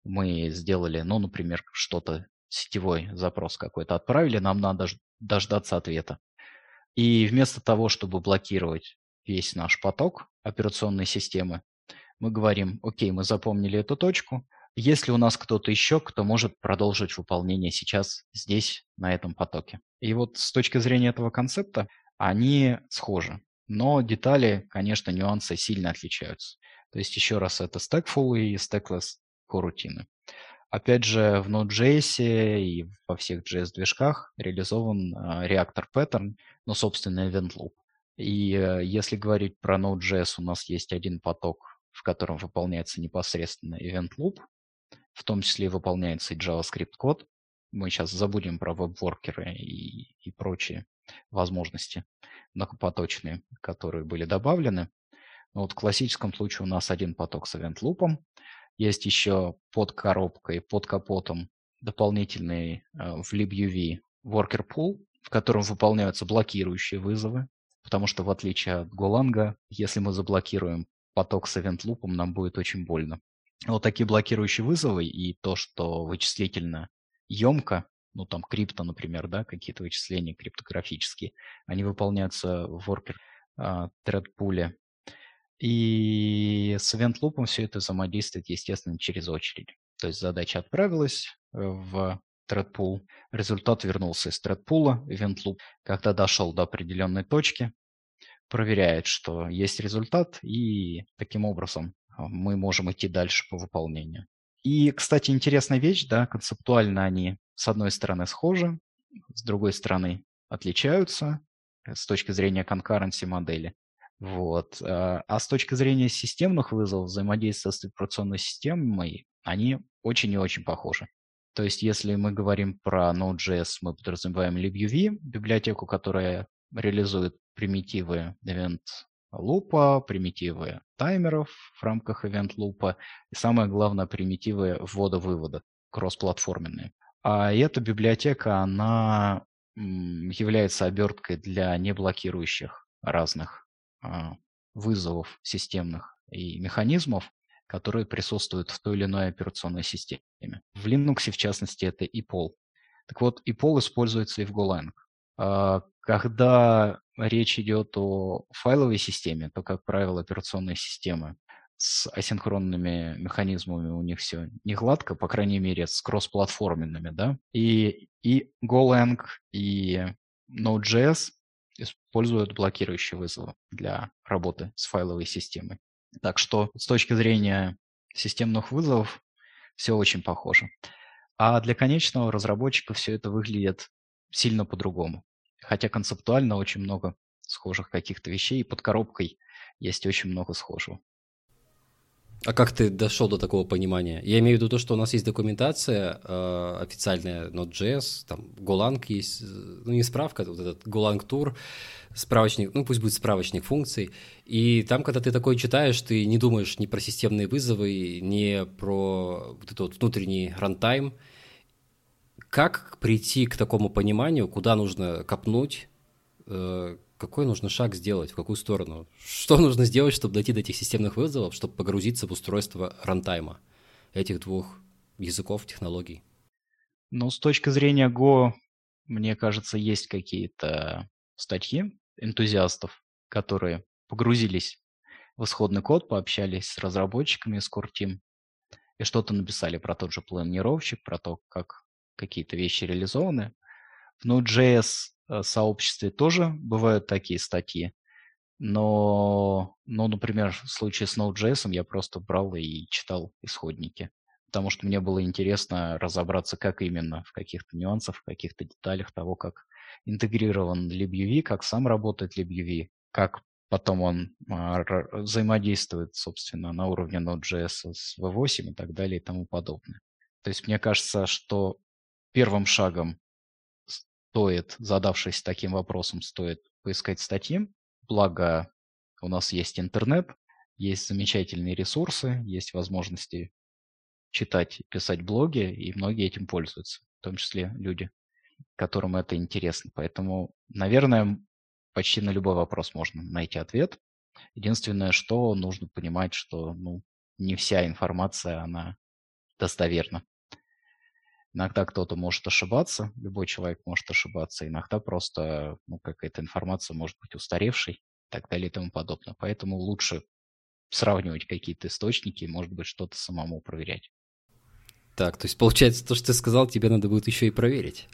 Мы сделали, ну, например, что-то, сетевой запрос какой-то отправили, нам надо дождаться ответа. И вместо того, чтобы блокировать весь наш поток операционной системы, мы говорим, окей, мы запомнили эту точку, есть ли у нас кто-то еще, кто может продолжить выполнение сейчас здесь, на этом потоке. И вот с точки зрения этого концепта они схожи. Но детали, конечно, нюансы сильно отличаются. То есть, еще раз, это Stackful и Stackless корутины. Опять же, в Node.js и во всех JS-движках реализован реактор Pattern, но, собственно, Event Loop. И э, если говорить про Node.js, у нас есть один поток в котором выполняется непосредственно event loop, в том числе выполняется и JavaScript код. Мы сейчас забудем про веб-воркеры и, и прочие возможности многопоточные, которые были добавлены. Но вот в классическом случае у нас один поток с event loop. Есть еще под коробкой, под капотом дополнительный э, в libuv worker pool, в котором выполняются блокирующие вызовы, потому что в отличие от Golang, если мы заблокируем поток с event-лупом, нам будет очень больно. Вот такие блокирующие вызовы и то, что вычислительно емко, ну там крипто, например, да, какие-то вычисления криптографические, они выполняются в worker uh, thread pool. И с event-лупом все это взаимодействует, естественно, через очередь. То есть задача отправилась э, в thread pool, результат вернулся из thread pool, event. Когда дошел до определенной точки, проверяет, что есть результат, и таким образом а, мы можем идти дальше по выполнению. И, кстати, интересная вещь, да, концептуально они с одной стороны схожи, с другой стороны отличаются э, с точки зрения конкуренции модели. Вот. А, а с точки зрения системных вызовов, взаимодействия с операционной системой, они очень и очень похожи. То есть, если мы говорим про Node.js, мы подразумеваем libuv, библиотеку, которая реализует примитивы event лупа, примитивы таймеров в рамках event лупа и самое главное примитивы ввода-вывода, кроссплатформенные. А эта библиотека, она является оберткой для неблокирующих разных вызовов системных и механизмов, которые присутствуют в той или иной операционной системе. В Linux, в частности, это EPOL. Так вот, EPOL используется и в Golang. А, когда речь идет о файловой системе, то, как правило, операционные системы с асинхронными механизмами у них все не гладко, по крайней мере, с кроссплатформенными, да. И, и Golang, и Node.js используют блокирующие вызовы для работы с файловой системой. Так что с точки зрения системных вызовов все очень похоже. А для конечного разработчика все это выглядит сильно по-другому хотя концептуально очень много схожих каких-то вещей, и под коробкой есть очень много схожего. А как ты дошел до такого понимания? Я имею в виду то, что у нас есть документация э, официальная Node.js, там Golang есть, ну не справка, вот этот Golang Tour, справочник, ну пусть будет справочник функций, и там, когда ты такое читаешь, ты не думаешь ни про системные вызовы, ни про вот этот вот внутренний рантайм. Как прийти к такому пониманию, куда нужно копнуть, э, какой нужно шаг сделать, в какую сторону? Что нужно сделать, чтобы дойти до этих системных вызовов, чтобы погрузиться в устройство рантайма этих двух языков, технологий? Ну, с точки зрения Go, мне кажется, есть какие-то статьи энтузиастов, которые погрузились в исходный код, пообщались с разработчиками из Core Team и что-то написали про тот же планировщик, про то, как какие-то вещи реализованы. В Node.js Э, сообществе тоже бывают такие статьи. Но, ну, например, в случае с Node.js я просто брал и читал исходники. Потому что мне было интересно разобраться, как именно, в каких-то нюансах, в каких-то деталях того, как интегрирован LibUV, как сам работает LibUV, как потом он а, взаимодействует, собственно, на уровне Node.js с V8 и так далее и тому подобное. То есть мне кажется, что первым шагом стоит, задавшись таким вопросом, стоит поискать статьи. Благо, у нас есть интернет, есть замечательные ресурсы, есть возможности читать, писать блоги, и многие этим пользуются, в том числе люди, которым это интересно. Поэтому, наверное, почти на любой вопрос можно найти ответ. Единственное, что нужно понимать, что ну, не вся информация, она достоверна. Иногда кто-то может ошибаться, любой человек может ошибаться, иногда просто ну, какая-то информация может быть устаревшей и так далее и тому подобное. Поэтому лучше сравнивать какие-то источники и, может быть, что-то самому проверять. Так, то есть получается, то, что ты сказал, тебе надо будет еще и проверить.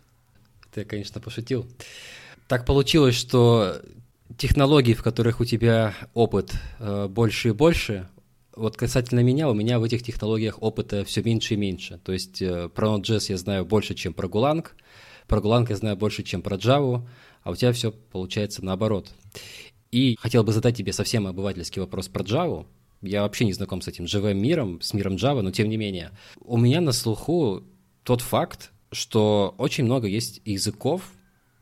Ты, конечно, пошутил. Так получилось, что технологий, в которых у тебя опыт э, больше и больше, вот касательно меня, у меня в этих технологиях опыта все меньше и меньше. То есть э, про Node.js я знаю больше, чем про Golang, про Golang я знаю больше, чем про Java, а у тебя все получается наоборот. И хотел бы задать тебе совсем обывательский вопрос про Java. Я вообще не знаком с этим живым миром, с миром Java, но тем не менее. У меня на слуху тот факт, что очень много есть языков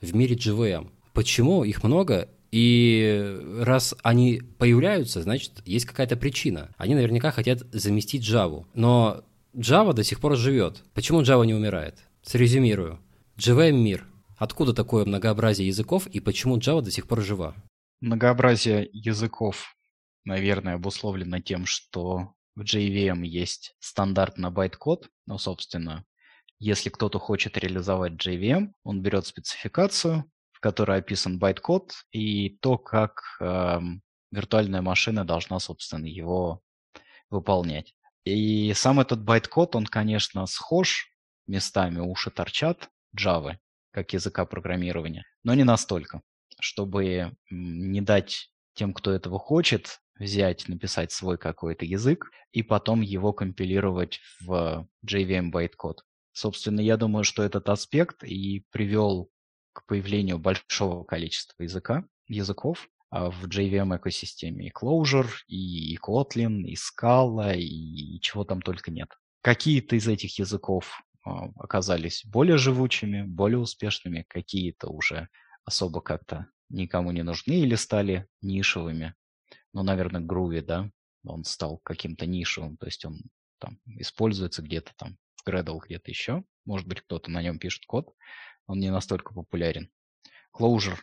в мире JVM. Почему их много и раз они появляются, значит, есть какая-то причина. Они наверняка хотят заместить Java. Но Java до сих пор живет. Почему Java не умирает? Срезюмирую. JVM мир. Откуда такое многообразие языков и почему Java до сих пор жива? Многообразие языков, наверное, обусловлено тем, что в JVM есть стандарт на байт-код. Ну, собственно, если кто-то хочет реализовать JVM, он берет спецификацию, которой описан байт-код и то, как э, виртуальная машина должна, собственно, его выполнять. И сам этот байт-код, он, конечно, схож, местами уши торчат Java, как языка программирования, но не настолько, чтобы не дать тем, кто этого хочет, взять, написать свой какой-то язык и потом его компилировать в JVM байт-код. Собственно, я думаю, что этот аспект и привел к появлению большого количества языка, языков а, в JVM экосистеме. И Clojure, и Kotlin, и Scala, и чего там только нет. Какие-то из этих языков а, оказались более живучими, более успешными, какие-то уже особо как-то никому не нужны или стали нишевыми. Ну, наверное, Groovy, да, он стал каким-то нишевым, то есть он там используется где-то там в Gradle, где-то еще. Может быть, кто-то на нем пишет код, он не настолько популярен. Clojure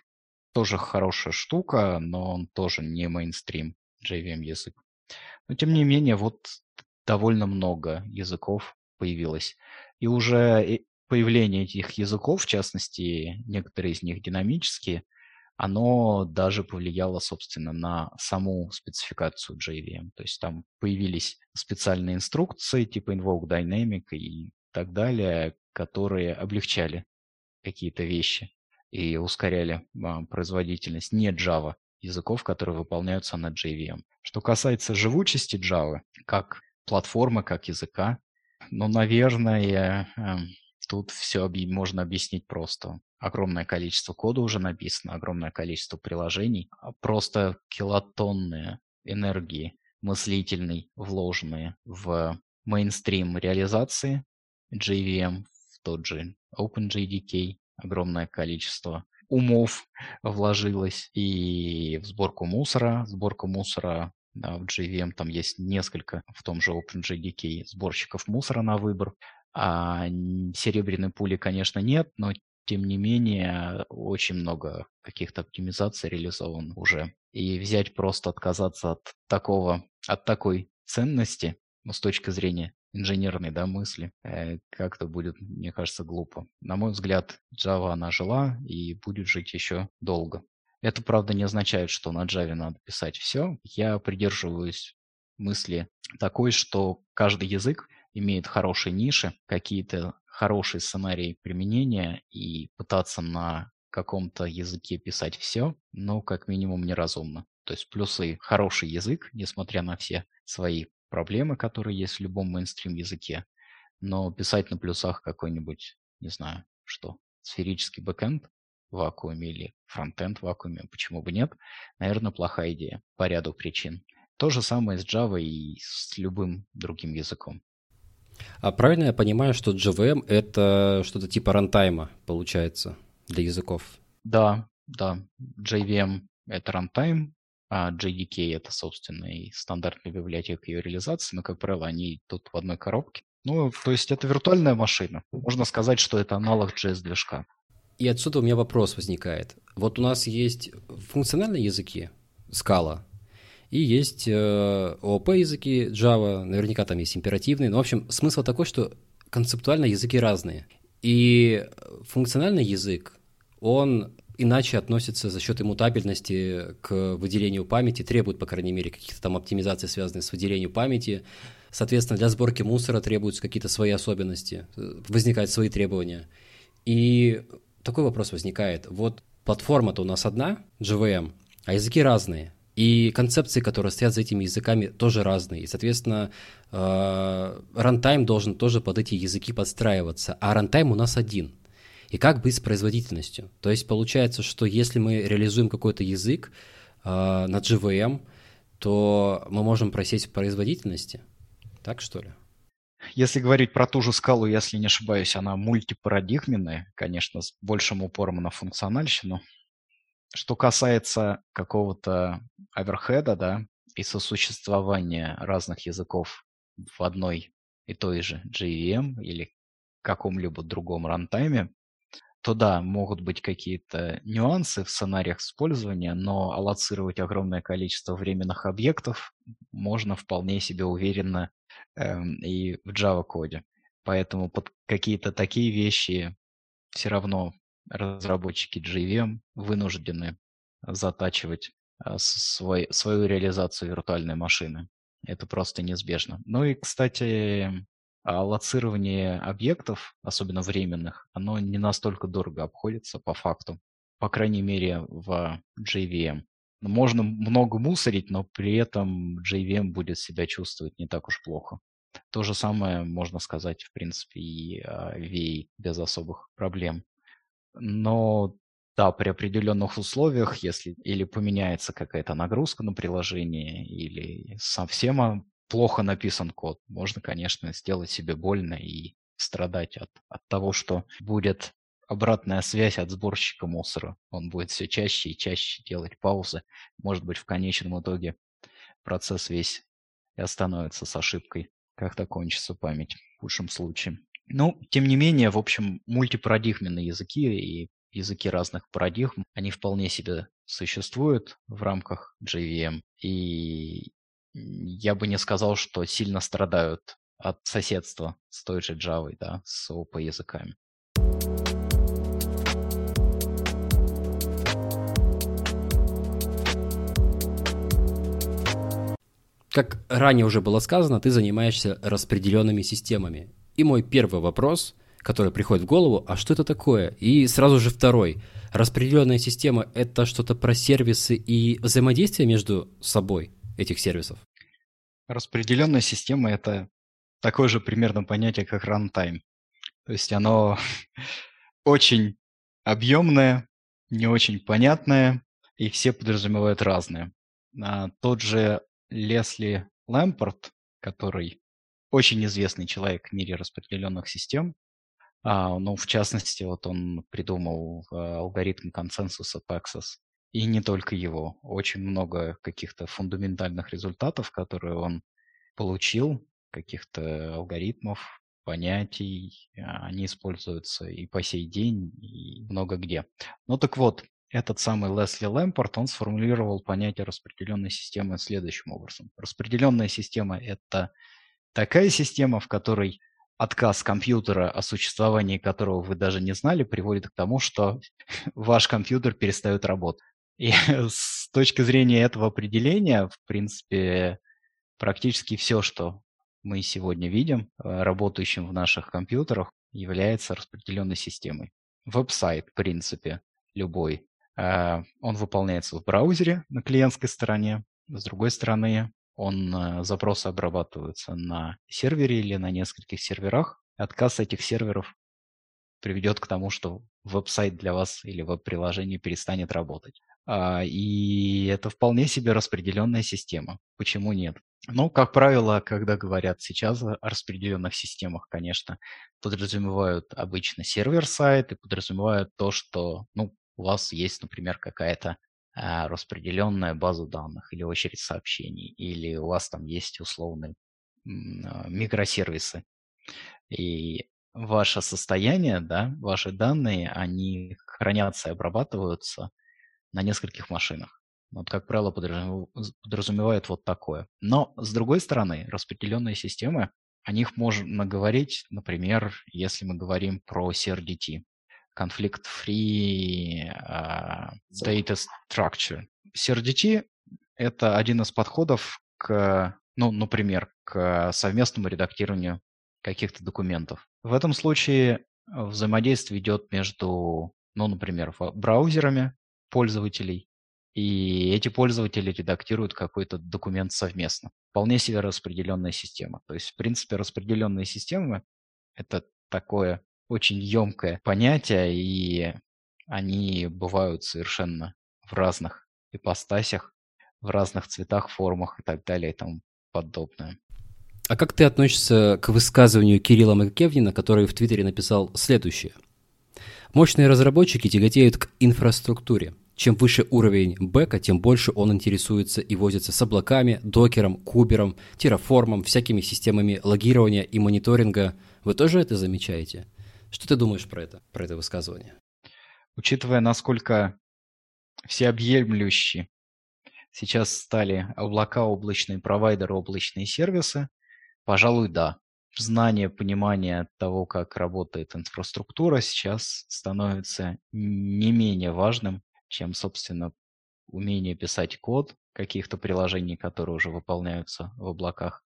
тоже хорошая штука, но он тоже не мейнстрим JVM язык. Но тем не менее, вот довольно много языков появилось. И уже появление этих языков, в частности, некоторые из них динамические, оно даже повлияло, собственно, на саму спецификацию JVM. То есть там появились специальные инструкции типа Invoke Dynamic и так далее, которые облегчали какие-то вещи и ускоряли а, производительность не Java языков, которые выполняются на JVM. Что касается живучести Java, как платформы, как языка, ну, наверное, э, тут все можно объяснить просто. Огромное количество кода уже написано, огромное количество приложений, а просто килотонны энергии мыслительной, вложенные в мейнстрим реализации JVM, тот же OpenJDK, огромное количество умов вложилось и в сборку мусора. Сборка мусора да, в JVM там есть несколько, в том же OpenJDK, сборщиков мусора на выбор. А серебряной пули, конечно, нет, но тем не менее очень много каких-то оптимизаций реализован уже. И взять просто отказаться от такого, от такой ценности, ну, с точки зрения инженерной да, мысли, э, как-то будет, мне кажется, глупо. На мой взгляд, Java, она жила и будет жить еще долго. Это, правда, не означает, что на Java надо писать все. Я придерживаюсь мысли такой, что каждый язык имеет хорошие ниши, какие-то хорошие сценарии применения и пытаться на каком-то языке писать все, но как минимум неразумно. То есть плюсы хороший язык, несмотря на все свои проблемы, которые есть в любом мейнстрим языке, но писать на плюсах какой-нибудь, не знаю, что, сферический бэкэнд в вакууме или фронтенд в вакууме, почему бы нет, наверное, плохая идея по ряду причин. То же самое с Java и с любым другим языком. А правильно я понимаю, что JVM — это что-то типа runtime а, получается, для языков? Да, да. JVM — это runtime, JDK — это, собственно, и стандартная библиотека ее реализации, но, как правило, они тут в одной коробке. Ну, то есть это виртуальная машина. Можно сказать, что это аналог JS-движка. И отсюда у меня вопрос возникает. Вот у нас есть функциональные языки, Scala, и есть э, ООП языки Java, наверняка там есть императивные. Но, в общем, смысл такой, что концептуально языки разные. И функциональный язык, он иначе относится за счет иммутабельности к выделению памяти, требует, по крайней мере, каких-то там оптимизаций, связанных с выделением памяти. Соответственно, для сборки мусора требуются какие-то свои особенности, возникают свои требования. И такой вопрос возникает. Вот платформа-то у нас одна, JVM, а языки разные. И концепции, которые стоят за этими языками, тоже разные. И, соответственно, runtime должен тоже под эти языки подстраиваться. А runtime у нас один. И как быть с производительностью? То есть получается, что если мы реализуем какой-то язык э, на GVM, то мы можем просесть в производительности. Так что ли? Если говорить про ту же скалу, если не ошибаюсь, она мультипарадигменная, конечно, с большим упором на функциональщину. Что касается какого-то оверхеда, да, и сосуществования разных языков в одной и той же JVM или каком-либо другом рантайме, то да, могут быть какие-то нюансы в сценариях использования, но аллоцировать огромное количество временных объектов можно вполне себе уверенно эм, и в Java коде. Поэтому под какие-то такие вещи все равно разработчики JVM вынуждены затачивать а, свой, свою реализацию виртуальной машины. Это просто неизбежно. Ну и, кстати, аллоцирование объектов, особенно временных, оно не настолько дорого обходится по факту. По крайней мере, в JVM. Можно много мусорить, но при этом JVM будет себя чувствовать не так уж плохо. То же самое можно сказать, в принципе, и о VA без особых проблем. Но да, при определенных условиях, если или поменяется какая-то нагрузка на приложение, или совсем плохо написан код, можно, конечно, сделать себе больно и страдать от, от того, что будет обратная связь от сборщика мусора. Он будет все чаще и чаще делать паузы. Может быть, в конечном итоге процесс весь и остановится с ошибкой. Как-то кончится память в худшем случае. Ну, тем не менее, в общем, мультипарадигменные языки и языки разных парадигм, они вполне себе существуют в рамках JVM. И я бы не сказал, что сильно страдают от соседства с той же Java, да, с ОП языками. Как ранее уже было сказано, ты занимаешься распределенными системами. И мой первый вопрос который приходит в голову, а что это такое? И сразу же второй. Распределенная система – это что-то про сервисы и взаимодействие между собой этих сервисов? Распределенная система – это такое же примерно понятие, как runtime. То есть оно [laughs] очень объемное, не очень понятное, и все подразумевают разное. А тот же Лесли Лэмпорт, который очень известный человек в мире распределенных систем, а, ну, в частности, вот он придумал а, алгоритм консенсуса Paxos, и не только его. Очень много каких-то фундаментальных результатов, которые он получил, каких-то алгоритмов, понятий, а, они используются и по сей день, и много где. Ну так вот, этот самый Лесли Лэмпорт, он сформулировал понятие распределенной системы следующим образом. Распределенная система – это такая система, в которой отказ компьютера, о существовании которого вы даже не знали, приводит к тому, что [laughs] ваш компьютер перестает работать. И [laughs] с точки зрения этого определения, в принципе, практически все, что мы сегодня видим, э, работающим в наших компьютерах, является распределенной системой. Веб-сайт, в принципе, любой, э, он выполняется в браузере на клиентской стороне. С другой стороны, он, э, запросы обрабатываются на сервере или на нескольких серверах. Отказ этих серверов приведет к тому, что веб-сайт для вас или веб-приложение перестанет работать. А, и это вполне себе распределенная система. Почему нет? Ну, как правило, когда говорят сейчас о распределенных системах, конечно, подразумевают обычно сервер-сайт и подразумевают то, что ну, у вас есть, например, какая-то а, распределенная база данных или очередь сообщений, или у вас там есть условные а, микросервисы. И ваше состояние, да, ваши данные, они хранятся и обрабатываются на нескольких машинах. Вот, как правило, подразумевает вот такое. Но, с другой стороны, распределенные системы, о них можно говорить, например, если мы говорим про CRDT, Conflict Free uh, Data Structure. CRDT – это один из подходов к, ну, например, к совместному редактированию каких-то документов. В этом случае взаимодействие идет между, ну, например, браузерами, пользователей, и эти пользователи редактируют какой-то документ совместно. Вполне себе распределенная система. То есть, в принципе, распределенные системы – это такое очень емкое понятие, и они бывают совершенно в разных ипостасях, в разных цветах, формах и так далее и тому подобное. А как ты относишься к высказыванию Кирилла Маккевнина, который в Твиттере написал следующее? Мощные разработчики тяготеют к инфраструктуре. Чем выше уровень бэка, тем больше он интересуется и возится с облаками, докером, кубером, терраформом, всякими системами логирования и мониторинга. Вы тоже это замечаете? Что ты думаешь про это, про это высказывание? Учитывая, насколько всеобъемлющие сейчас стали облака, облачные провайдеры, облачные сервисы, пожалуй, да. Знание, понимание того, как работает инфраструктура, сейчас становится не менее важным, чем, собственно, умение писать код каких-то приложений, которые уже выполняются в облаках.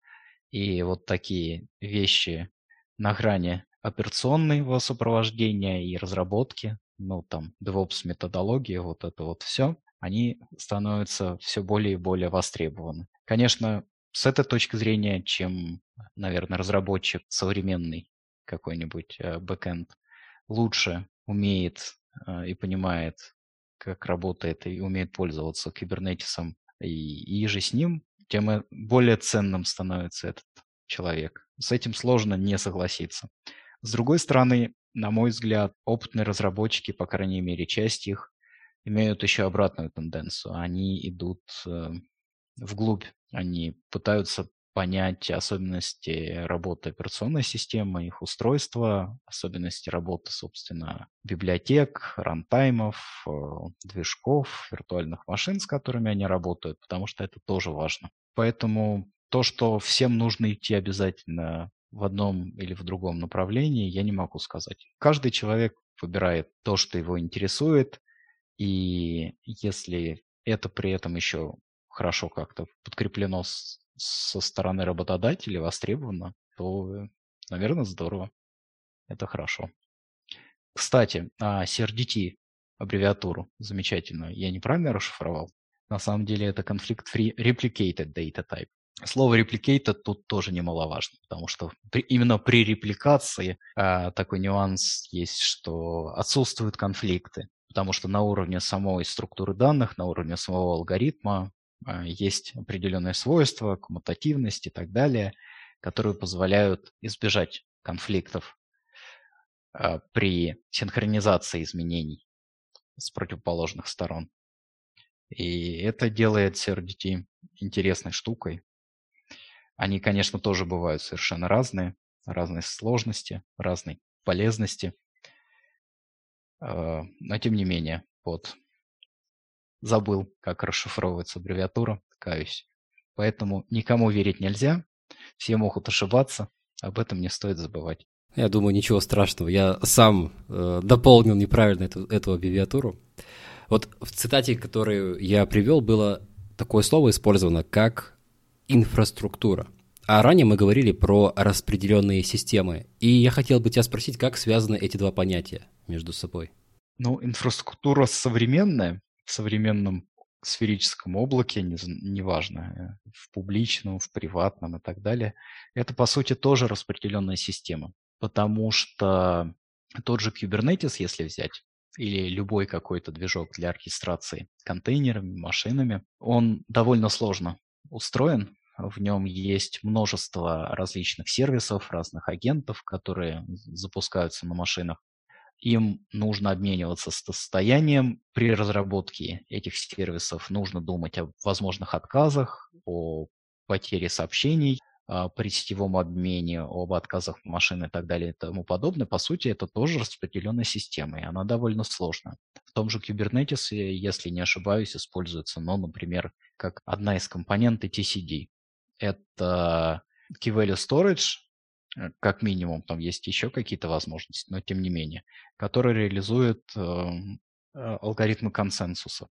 И вот такие вещи на грани операционного сопровождения и разработки, ну там DevOps методологии, вот это вот все, они становятся все более и более востребованы. Конечно, с этой точки зрения, чем, наверное, разработчик современный какой-нибудь э, бэкэнд лучше умеет э, и понимает как работает и умеет пользоваться кибернетисом, и, и же с ним, тем более ценным становится этот человек. С этим сложно не согласиться. С другой стороны, на мой взгляд, опытные разработчики, по крайней мере, часть их, имеют еще обратную тенденцию. Они идут э, вглубь, они пытаются понять особенности работы операционной системы, их устройства, особенности работы, собственно, библиотек, рантаймов, э, движков, виртуальных машин, с которыми они работают, потому что это тоже важно. Поэтому то, что всем нужно идти обязательно в одном или в другом направлении, я не могу сказать. Каждый человек выбирает то, что его интересует, и если это при этом еще хорошо как-то подкреплено с со стороны работодателя востребовано, то, наверное, здорово. Это хорошо. Кстати, а CRDT аббревиатуру замечательную я неправильно расшифровал? На самом деле это Conflict Free Replicated Data Type. Слово репликейта тут тоже немаловажно, потому что при, именно при репликации а, такой нюанс есть, что отсутствуют конфликты, потому что на уровне самой структуры данных, на уровне самого алгоритма есть определенные свойства, коммутативность и так далее, которые позволяют избежать конфликтов а, при синхронизации изменений с противоположных сторон. И это делает CRDT интересной штукой, они, конечно, тоже бывают совершенно разные, разной сложности, разной полезности. А, но тем не менее, вот, забыл, как расшифровывается аббревиатура, каюсь. Поэтому никому верить нельзя, все могут ошибаться, об этом не стоит забывать. Я думаю, ничего страшного. Я сам э, дополнил неправильно эту, эту аббревиатуру. Вот в цитате, которую я привел, было такое слово использовано, как инфраструктура. А ранее мы говорили про распределенные системы. И я хотел бы тебя спросить, как связаны эти два понятия между собой? Ну, инфраструктура современная, современном сферическом облаке, неважно, не в публичном, в приватном и так далее, это, по сути, тоже распределенная система. Потому что тот же Kubernetes, если взять, или любой какой-то движок для оркестрации контейнерами, машинами, он довольно сложно устроен. В нем есть множество различных сервисов, разных агентов, которые запускаются на машинах. Им нужно обмениваться состоянием при разработке этих сервисов. Нужно думать о возможных отказах, о потере сообщений, при сетевом обмене, об отказах машин и так далее и тому подобное, по сути, это тоже распределенная система, и она довольно сложная. В том же Kubernetes, если не ошибаюсь, используется, ну, например, как одна из компонентов TCD. Это Key Value Storage, как минимум, там есть еще какие-то возможности, но тем не менее, который реализует эм, э, алгоритмы консенсуса.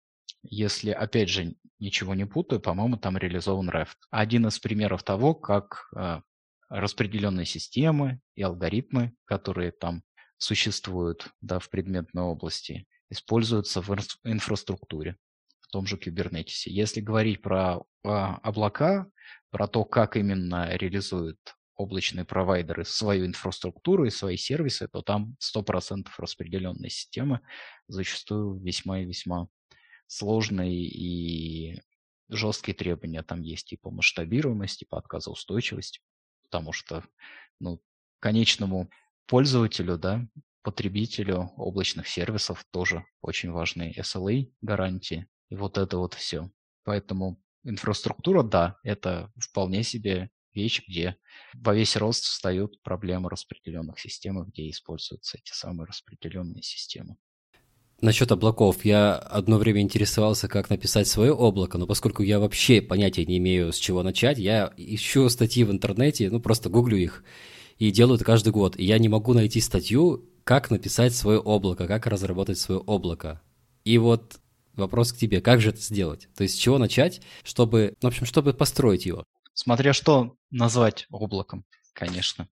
Если, опять же, ничего не путаю, по-моему, там реализован REFT. Один из примеров того, как э, распределенные системы и алгоритмы, которые там существуют да, в предметной области, используются в инфраструктуре в том же Kubernetes. Если говорить про а, облака, про то, как именно реализуют облачные провайдеры свою инфраструктуру и свои сервисы, то там 100% распределенная система, зачастую весьма и весьма сложные и жесткие требования там есть и по масштабируемости, и по отказоустойчивости, потому что ну, конечному пользователю, да, потребителю облачных сервисов тоже очень важны SLA гарантии, и вот это вот все. Поэтому инфраструктура, да, это вполне себе вещь, где во весь рост встают проблемы распределенных систем, где используются эти самые распределенные системы. Насчет облаков. Я одно время интересовался, как написать свое облако, но поскольку я вообще понятия не имею, с чего начать, я ищу статьи в интернете, ну просто гуглю их и делаю это каждый год. И я не могу найти статью, как написать свое облако, как разработать свое облако. И вот Вопрос к тебе, как же это сделать? То есть с чего начать, чтобы, в общем, чтобы построить его? Смотря что назвать облаком, конечно.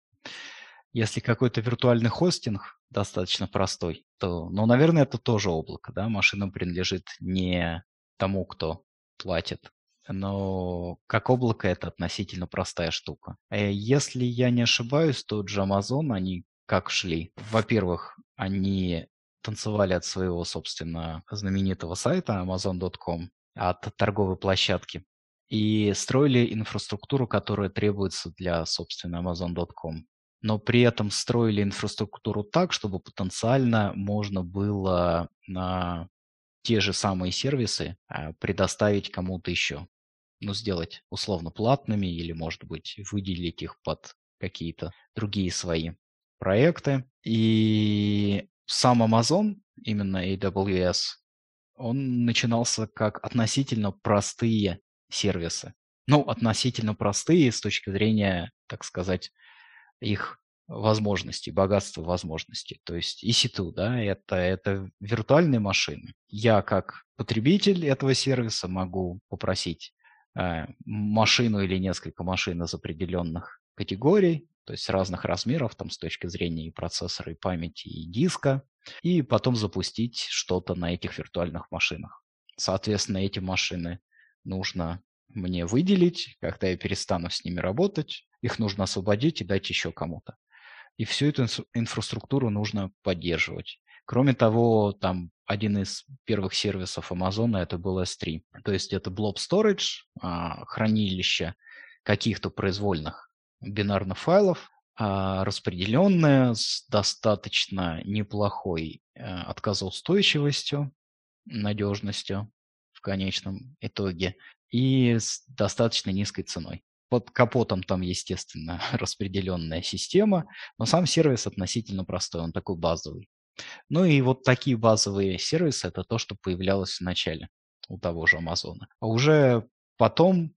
Если какой-то виртуальный хостинг достаточно простой, то, ну, наверное, это тоже облако, да, машина принадлежит не тому, кто платит, но как облако это относительно простая штука. Э, если я не ошибаюсь, то Amazon, они как шли? Во-первых, они танцевали от своего, собственно, знаменитого сайта amazon.com, от торговой площадки, и строили инфраструктуру, которая требуется для, собственно, amazon.com. Но при этом строили инфраструктуру так, чтобы потенциально можно было на те же самые сервисы а, предоставить кому-то еще. Ну, сделать условно платными или, может быть, выделить их под какие-то другие свои проекты. И сам Amazon, именно AWS, он начинался как относительно простые сервисы. Ну, относительно простые с точки зрения, так сказать, их возможностей, богатства возможностей. То есть EC2, да, это, это виртуальные машины. Я как потребитель этого сервиса могу попросить э, машину или несколько машин из определенных категорий, то есть разных размеров, там с точки зрения и процессора, и памяти, и диска, и потом запустить что-то на этих виртуальных машинах. Соответственно, эти машины нужно мне выделить, когда я перестану с ними работать, их нужно освободить и дать еще кому-то. И всю эту инфраструктуру нужно поддерживать. Кроме того, там один из первых сервисов Amazon это был S3. То есть это blob storage, а, хранилище каких-то произвольных бинарных файлов, а, распределенное с достаточно неплохой э, отказоустойчивостью, надежностью конечном итоге и с достаточно низкой ценой. Под капотом там, естественно, [laughs] распределенная система, но сам сервис относительно простой, он такой базовый. Ну и вот такие базовые сервисы – это то, что появлялось в начале у того же Амазона. А уже потом,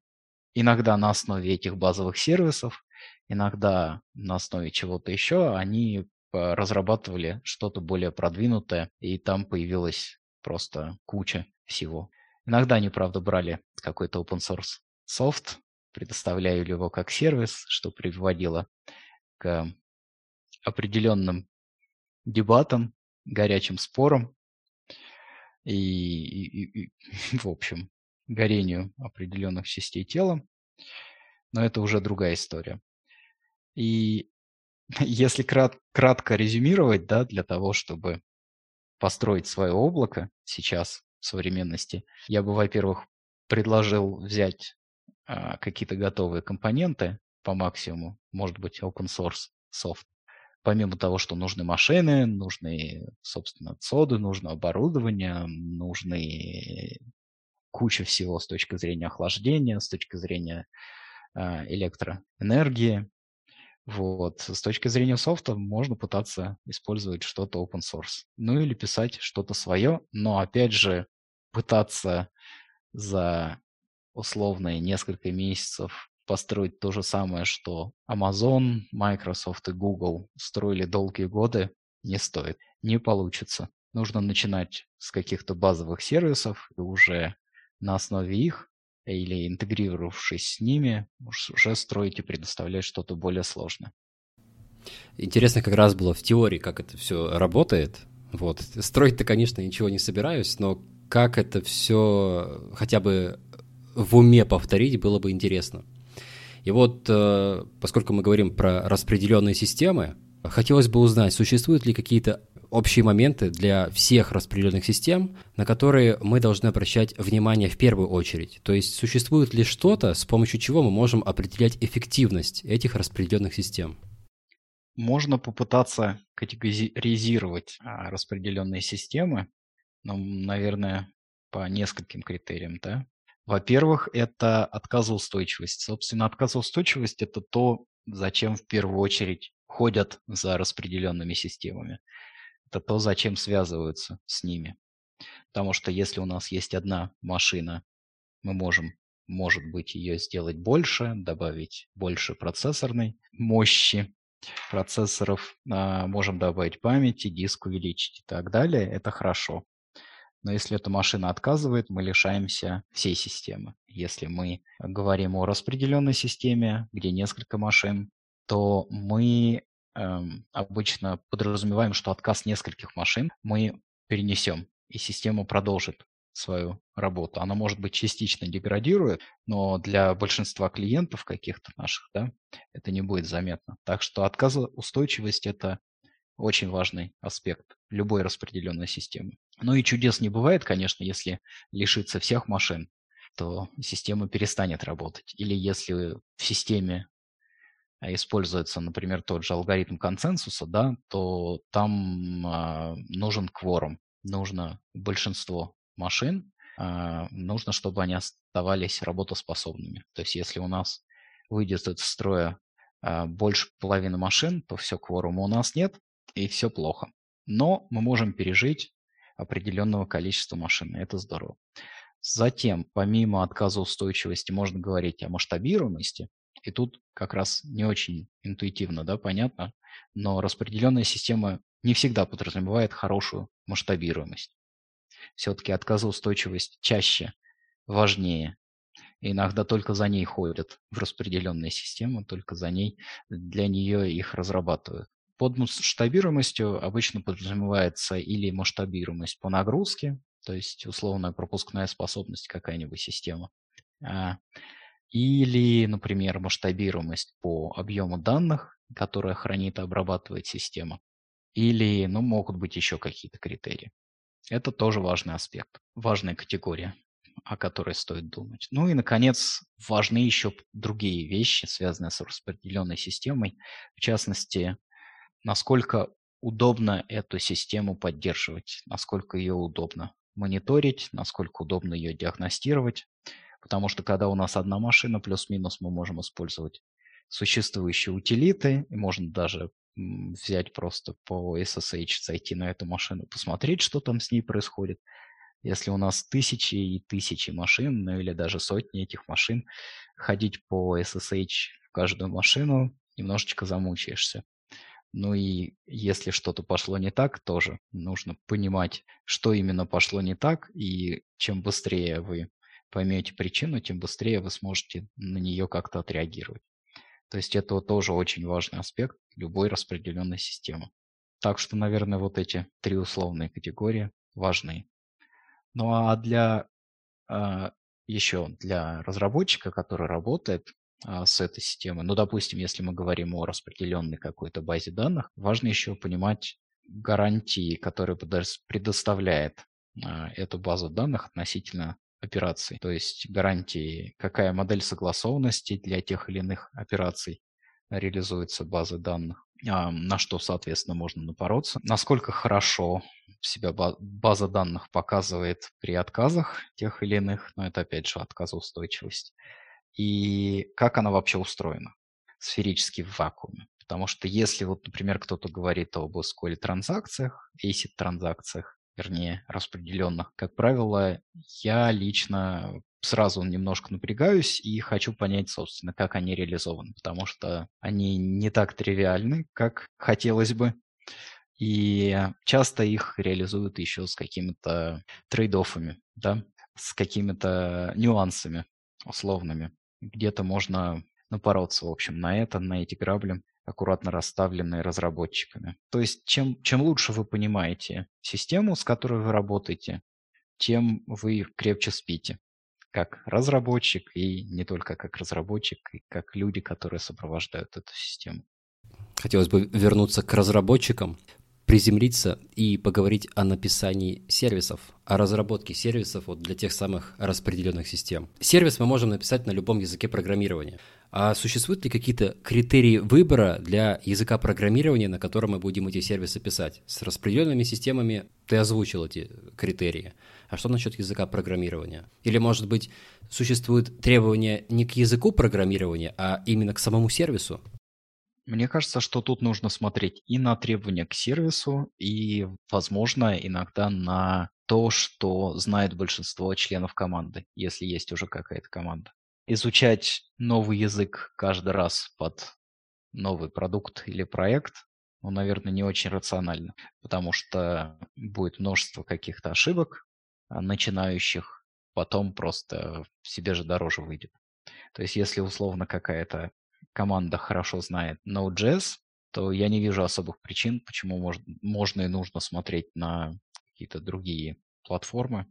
иногда на основе этих базовых сервисов, иногда на основе чего-то еще, они разрабатывали что-то более продвинутое, и там появилась просто куча всего. Иногда они, правда, брали какой-то open source софт, предоставляли его как сервис, что приводило к определенным дебатам, горячим спорам и, и, и, [laughs] в общем, горению определенных частей тела. Но это уже другая история. И [laughs] если крат, кратко резюмировать, да, для того, чтобы построить свое облако сейчас современности, я бы, во-первых, предложил взять а, какие-то готовые компоненты по максимуму, может быть, open source софт. Помимо того, что нужны машины, нужны, собственно, цоды, нужно оборудование, нужны куча всего с точки зрения охлаждения, с точки зрения э, электроэнергии. Вот. С точки зрения софта можно пытаться использовать что-то open source. Ну или писать что-то свое, но опять же пытаться за условные несколько месяцев построить то же самое, что Amazon, Microsoft и Google строили долгие годы, не стоит. Не получится. Нужно начинать с каких-то базовых сервисов и уже на основе их или интегрировавшись с ними, уже строить и предоставлять что-то более сложное. Интересно как раз было в теории, как это все работает. Вот. Строить-то, конечно, ничего не собираюсь, но как это все хотя бы в уме повторить было бы интересно. И вот, э, поскольку мы говорим про распределенные системы, хотелось бы узнать, существуют ли какие-то общие моменты для всех распределенных систем, на которые мы должны обращать внимание в первую очередь. То есть существует ли что-то, с помощью чего мы можем определять эффективность этих распределенных систем? Можно попытаться категоризировать а, распределенные системы ну, наверное, по нескольким критериям, да. Во-первых, это отказоустойчивость. Собственно, отказоустойчивость – это то, зачем в первую очередь ходят за распределенными системами. Это то, зачем связываются с ними. Потому что если у нас есть одна машина, мы можем, может быть, ее сделать больше, добавить больше процессорной мощи, процессоров, а, можем добавить памяти, диск увеличить и так далее. Это хорошо. Но если эта машина отказывает, мы лишаемся всей системы. Если мы говорим о распределенной системе, где несколько машин, то мы обычно подразумеваем, что отказ нескольких машин мы перенесем, и система продолжит свою работу. Она, может быть, частично деградирует, но для большинства клиентов каких-то наших, да, это не будет заметно. Так что отказоустойчивость – это очень важный аспект любой распределенной системы. Ну и чудес не бывает, конечно, если лишиться всех машин, то система перестанет работать. Или если в системе используется, например, тот же алгоритм консенсуса, да, то там э, нужен кворум, нужно большинство машин, э, нужно, чтобы они оставались работоспособными. То есть если у нас выйдет из строя э, больше половины машин, то все, кворума у нас нет, и все плохо. Но мы можем пережить определенного количества машин, и это здорово. Затем, помимо отказоустойчивости, можно говорить о масштабируемости, и тут как раз не очень интуитивно, да, понятно, но распределенная система не всегда подразумевает хорошую масштабируемость. Все-таки отказоустойчивость чаще важнее. Иногда только за ней ходят в распределенные системы, только за ней, для нее их разрабатывают. Под масштабируемостью обычно подразумевается или масштабируемость по нагрузке, то есть условная пропускная способность какая-нибудь система, А, или, например, масштабируемость по объему данных, которые хранит и обрабатывает система. Или, ну, могут быть еще какие-то критерии. Это тоже важный аспект, важная категория, о которой стоит думать. Ну и, наконец, важны еще другие вещи, связанные с распределенной системой. В частности, насколько удобно эту систему поддерживать, насколько ее удобно мониторить, насколько удобно ее диагностировать. Потому что когда у нас одна машина, плюс-минус мы можем использовать существующие утилиты, и можно даже взять просто по SSH, зайти на эту машину, посмотреть, что там с ней происходит. Если у нас тысячи и тысячи машин, ну или даже сотни этих машин, ходить по SSH в каждую машину, немножечко замучаешься. Ну и если что-то пошло не так, тоже нужно понимать, что именно пошло не так, и чем быстрее вы поймете причину, тем быстрее вы сможете на нее как-то отреагировать. То есть это тоже очень важный аспект любой распределенной системы. Так что, наверное, вот эти три условные категории важны. Ну а для а, еще для разработчика, который работает а, с этой системой, ну, допустим, если мы говорим о распределенной какой-то базе данных, важно еще понимать гарантии, которые предоставляет а, эту базу данных относительно операций. То есть гарантии, какая модель согласованности для тех или иных операций реализуется базы данных, а, на что, соответственно, можно напороться, насколько хорошо себя база данных показывает при отказах тех или иных, но это опять же отказоустойчивость, и как она вообще устроена сферически в вакууме. Потому что если вот, например, кто-то говорит об SQL транзакциях, ACID транзакциях, вернее, распределенных, как правило, я лично сразу немножко напрягаюсь и хочу понять, собственно, как они реализованы, потому что они не так тривиальны, как хотелось бы. И часто их реализуют еще с какими-то trade-off ами, да, с какими-то нюансами условными. Где-то можно напороться, в общем, на это, на эти грабли аккуратно расставленные разработчиками. То есть чем, чем лучше вы понимаете систему, с которой вы работаете, тем вы крепче спите как разработчик и не только как разработчик, и как люди, которые сопровождают эту систему. Хотелось бы вернуться к разработчикам, приземлиться и поговорить о написании сервисов, о разработке сервисов вот для тех самых распределенных систем. Сервис мы можем написать на любом языке программирования. А существуют ли какие-то критерии выбора для языка программирования, на котором мы будем эти сервисы писать? С распределенными системами ты озвучил эти критерии. А что насчет языка программирования? Или, может быть, существуют требования не к языку программирования, а именно к самому сервису? Мне кажется, что тут нужно смотреть и на требования к сервису, и, возможно, иногда на то, что знает большинство членов команды, если есть уже какая-то команда изучать новый язык каждый раз под новый продукт или проект, ну, наверное, не очень рационально, потому что будет множество каких-то ошибок а, начинающих, потом просто себе же дороже выйдет. То есть если условно какая-то команда хорошо знает Node.js, то я не вижу особых причин, почему мож- можно и нужно смотреть на какие-то другие платформы,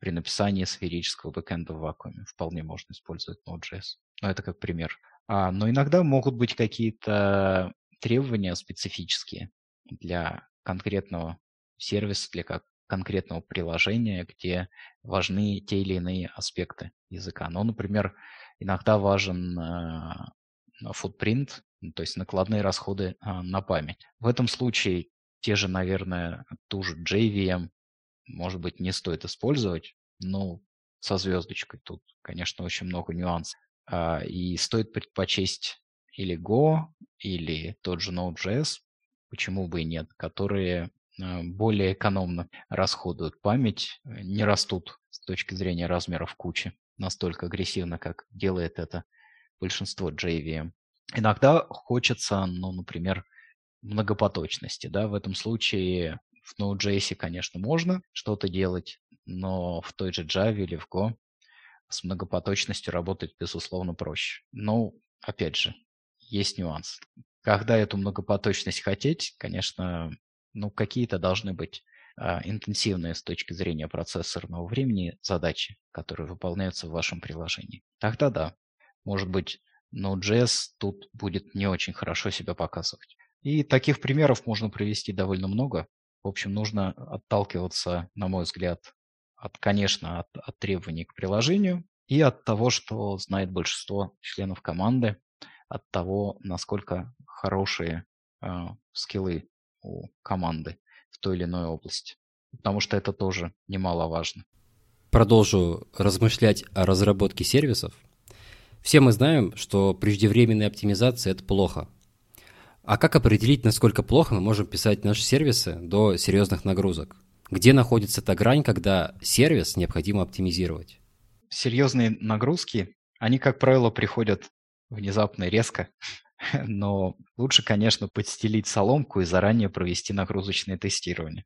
при написании сферического бэкэнда в вакууме. Вполне можно использовать Node.js. Но это как пример. А, но иногда могут быть какие-то требования специфические для конкретного сервиса, для как конкретного приложения, где важны те или иные аспекты языка. Ну, например, иногда важен э, footprint, то есть накладные расходы э, на память. В этом случае те же, наверное, ту же JVM может быть, не стоит использовать, но со звездочкой тут, конечно, очень много нюансов. А, и стоит предпочесть или Go, или тот же Node.js, почему бы и нет, которые а, более экономно расходуют память, не растут с точки зрения размеров кучи настолько агрессивно, как делает это большинство JVM. Иногда хочется, ну, например, многопоточности. Да? В этом случае в Node.js, конечно, можно что-то делать, но в той же Java или в Go с многопоточностью работать, безусловно, проще. Но, опять же, есть нюанс. Когда эту многопоточность хотеть, конечно, ну, какие-то должны быть а, интенсивные с точки зрения процессорного времени задачи, которые выполняются в вашем приложении. Тогда да, может быть, Node.js тут будет не очень хорошо себя показывать. И таких примеров можно привести довольно много. В общем, нужно отталкиваться, на мой взгляд, от, конечно, от, от требований к приложению и от того, что знает большинство членов команды, от того, насколько хорошие э, скиллы у команды в той или иной области. Потому что это тоже немаловажно. Продолжу размышлять о разработке сервисов. Все мы знаем, что преждевременная оптимизация – это плохо. А как определить, насколько плохо мы можем писать наши сервисы до серьезных нагрузок? Где находится та грань, когда сервис необходимо оптимизировать? Серьезные нагрузки, они, как правило, приходят внезапно и резко. [laughs] Но лучше, конечно, подстелить соломку и заранее провести нагрузочное тестирование.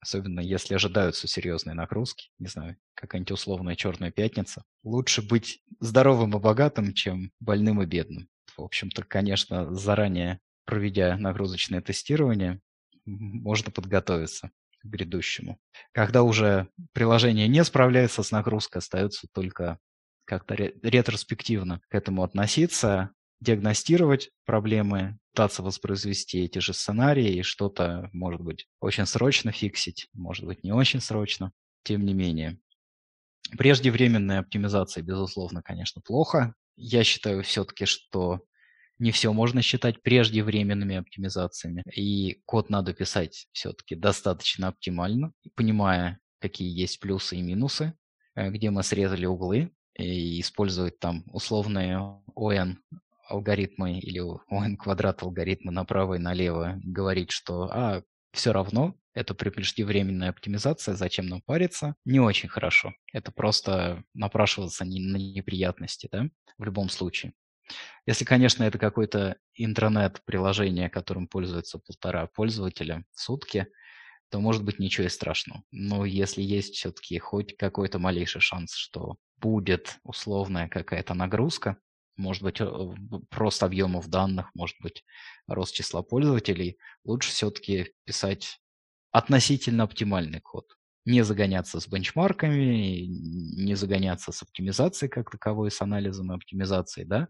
Особенно если ожидаются серьезные нагрузки, не знаю, какая-нибудь условная черная пятница. Лучше быть здоровым и богатым, чем больным и бедным. В общем-то, конечно, заранее проведя нагрузочное тестирование, можно подготовиться к грядущему. Когда уже приложение не справляется с нагрузкой, остается только как-то ретроспективно к этому относиться, диагностировать проблемы, пытаться воспроизвести эти же сценарии и что-то, может быть, очень срочно фиксить, может быть, не очень срочно. Тем не менее, преждевременная оптимизация, безусловно, конечно, плохо. Я считаю все-таки, что не все можно считать преждевременными оптимизациями. И код надо писать все-таки достаточно оптимально, понимая, какие есть плюсы и минусы, э, где мы срезали углы, и использовать там условные ON алгоритмы или ON квадрат алгоритмы направо и налево, говорить, что а, все равно это преждевременная оптимизация, зачем нам париться, не очень хорошо. Это просто напрашиваться на неприятности, да, в любом случае. Если, конечно, это какой-то интернет-приложение, которым пользуется полтора пользователя в сутки, то может быть ничего и страшного. Но если есть все-таки хоть какой-то малейший шанс, что будет условная какая-то нагрузка, может быть, просто объемов данных, может быть, рост числа пользователей, лучше все-таки писать относительно оптимальный код. Не загоняться с бенчмарками, не загоняться с оптимизацией как таковой, с анализом и оптимизацией, да,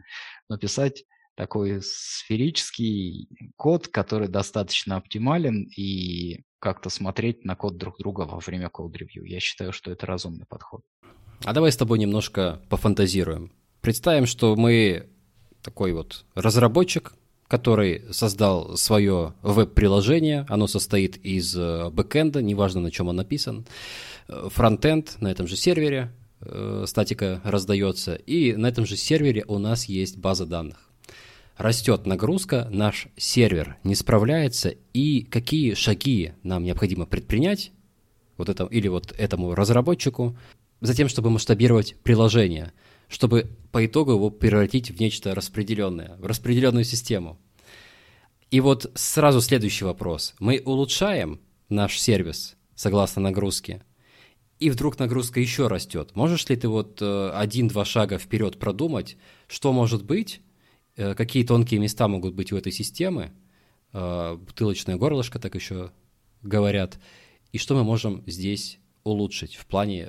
но писать такой сферический код, который достаточно оптимален, и как-то смотреть на код друг друга во время код-ревью. Я считаю, что это разумный подход. А давай с тобой немножко пофантазируем. Представим, что мы такой вот разработчик, который создал свое веб-приложение. Оно состоит из э, бэкэнда, неважно на чем он написан, э, фронтенд на этом же сервере, э, статика раздается, и на этом же сервере у нас есть база данных. Растет нагрузка, наш сервер не справляется, и какие шаги нам необходимо предпринять вот это, или вот этому разработчику, затем, чтобы масштабировать приложение, чтобы по итогу его превратить в нечто распределенное, в распределенную систему. И вот сразу следующий вопрос. Мы улучшаем наш сервис согласно нагрузке, и вдруг нагрузка еще растет. Можешь ли ты вот э, один-два шага вперед продумать, что может быть, Э, какие тонкие места могут быть у этой системы, э, бутылочное горлышко, так еще говорят, и что мы можем здесь улучшить в плане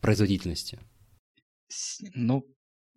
производительности? Ну,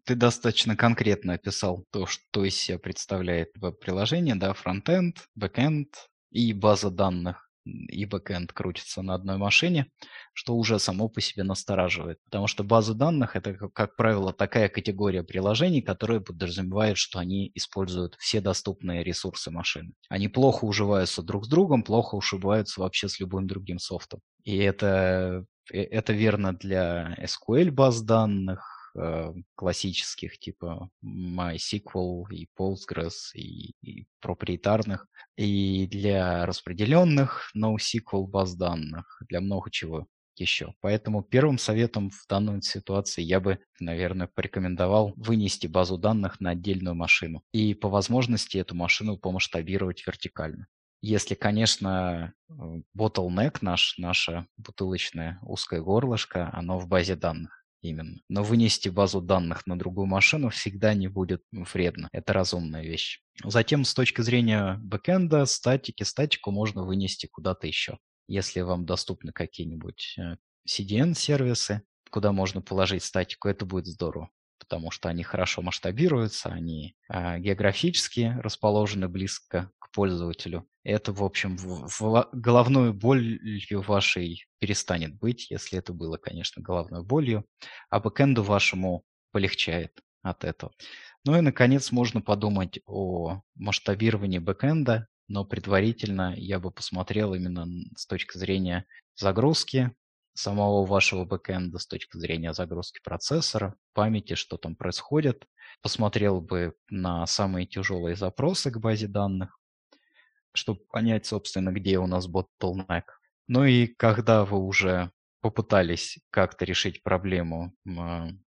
ты достаточно конкретно описал то, что из себя представляет веб-приложение, да, фронтенд, бэкенд и база данных и бэкэнд крутится на одной машине, что уже само по себе настораживает. Потому что базы данных – это, как правило, такая категория приложений, которая подразумевает, что они используют все доступные ресурсы машины. Они плохо уживаются друг с другом, плохо уживаются вообще с любым другим софтом. И это, э, это верно для SQL баз данных, Э, классических, типа MySQL и Postgres и, и проприетарных, и для распределенных NoSQL баз данных, для много чего еще. Поэтому первым советом в данной ситуации я бы, наверное, порекомендовал вынести базу данных на отдельную машину и по возможности эту машину помасштабировать вертикально. Если, конечно, э, bottleneck наш, наше бутылочное узкое горлышко, оно в базе данных. Именно. Но вынести базу данных на другую машину всегда не будет вредно. Это разумная вещь. Затем, с точки зрения бэкэнда, статики, статику можно вынести куда-то еще. Если вам доступны какие-нибудь э, CDN-сервисы, куда можно положить статику, это будет здорово, потому что они хорошо масштабируются, они э, географически расположены близко к пользователю. Это, в общем, в, головной болью вашей перестанет быть, если это было, конечно, головной болью, а бэкэнду вашему полегчает от этого. Ну и, наконец, можно подумать о масштабировании бэкэнда, но предварительно я бы посмотрел именно с точки зрения загрузки самого вашего бэкэнда, с точки зрения загрузки процессора, памяти, что там происходит. Посмотрел бы на самые тяжелые запросы к базе данных, чтобы понять, собственно, где у нас bottleneck. Ну и когда вы уже попытались как-то решить проблему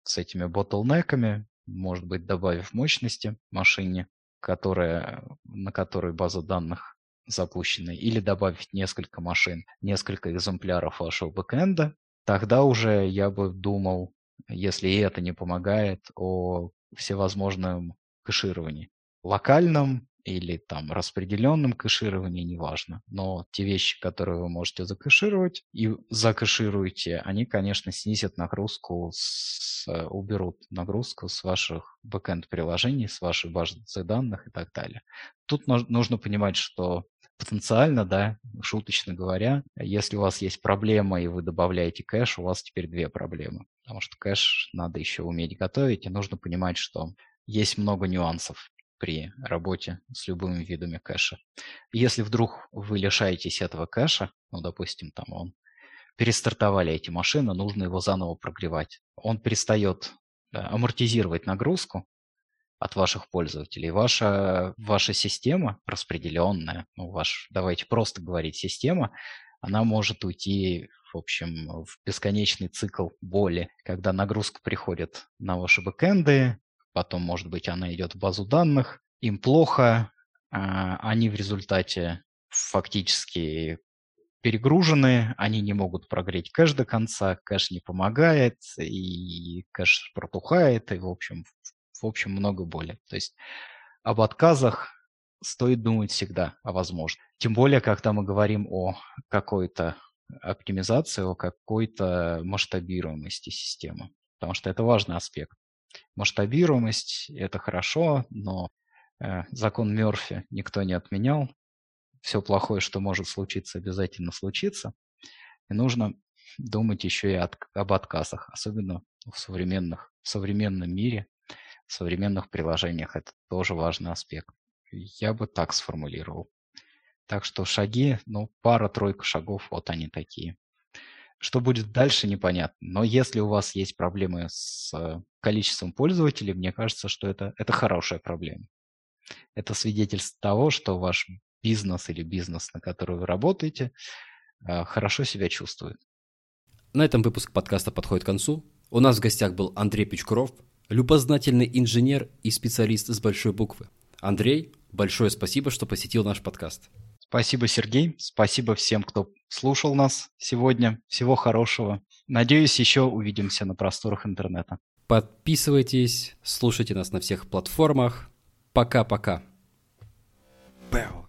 с этими bottleneck'ами, может быть, добавив мощности машине, которая, на которой база данных запущена, или добавить несколько машин, несколько экземпляров вашего бэкэнда, тогда уже я бы думал, если и это не помогает, о всевозможном кэшировании. Локальном или там распределенном кэшировании, неважно. Но те вещи, которые вы можете закэшировать и закэшируете, они, конечно, снизят нагрузку, с, уберут нагрузку с ваших бэкэнд-приложений, с вашей базы данных и так далее. Тут нужно понимать, что потенциально, да, шуточно говоря, если у вас есть проблема и вы добавляете кэш, у вас теперь две проблемы. Потому что кэш надо еще уметь готовить, и нужно понимать, что есть много нюансов при работе с любыми видами кэша. Если вдруг вы лишаетесь этого кэша, ну, допустим, там он перестартовали эти машины, нужно его заново прогревать. Он перестает да, амортизировать нагрузку от ваших пользователей. Ваша, ваша система распределенная, ну, ваш, давайте просто говорить, система, она может уйти, в общем, в бесконечный цикл боли, когда нагрузка приходит на ваши бэкэнды, потом, может быть, она идет в базу данных, им плохо, а, они в результате фактически перегружены, они не могут прогреть кэш до конца, кэш не помогает, и кэш протухает, и, в общем, в общем, много боли. То есть об отказах стоит думать всегда, о возможном. Тем более, когда мы говорим о какой-то оптимизации, о какой-то масштабируемости системы, потому что это важный аспект. Масштабируемость – это хорошо, но э, закон Мерфи никто не отменял. Все плохое, что может случиться, обязательно случится. И нужно думать еще и от, об отказах, особенно в, современных, в современном мире, в современных приложениях. Это тоже важный аспект. Я бы так сформулировал. Так что шаги, ну, пара-тройка шагов, вот они такие. Что будет дальше, непонятно. Но если у вас есть проблемы с э, количеством пользователей, мне кажется, что это, это хорошая проблема. Это свидетельство того, что ваш бизнес или бизнес, на который вы работаете, э, хорошо себя чувствует. На этом выпуск подкаста подходит к концу. У нас в гостях был Андрей Печкуров, любознательный инженер и специалист с большой буквы. Андрей, большое спасибо, что посетил наш подкаст. Спасибо, Сергей. Спасибо всем, кто слушал нас сегодня. Всего хорошего. Надеюсь, еще увидимся на просторах интернета. Подписывайтесь, слушайте нас на всех платформах. Пока-пока. Бэу.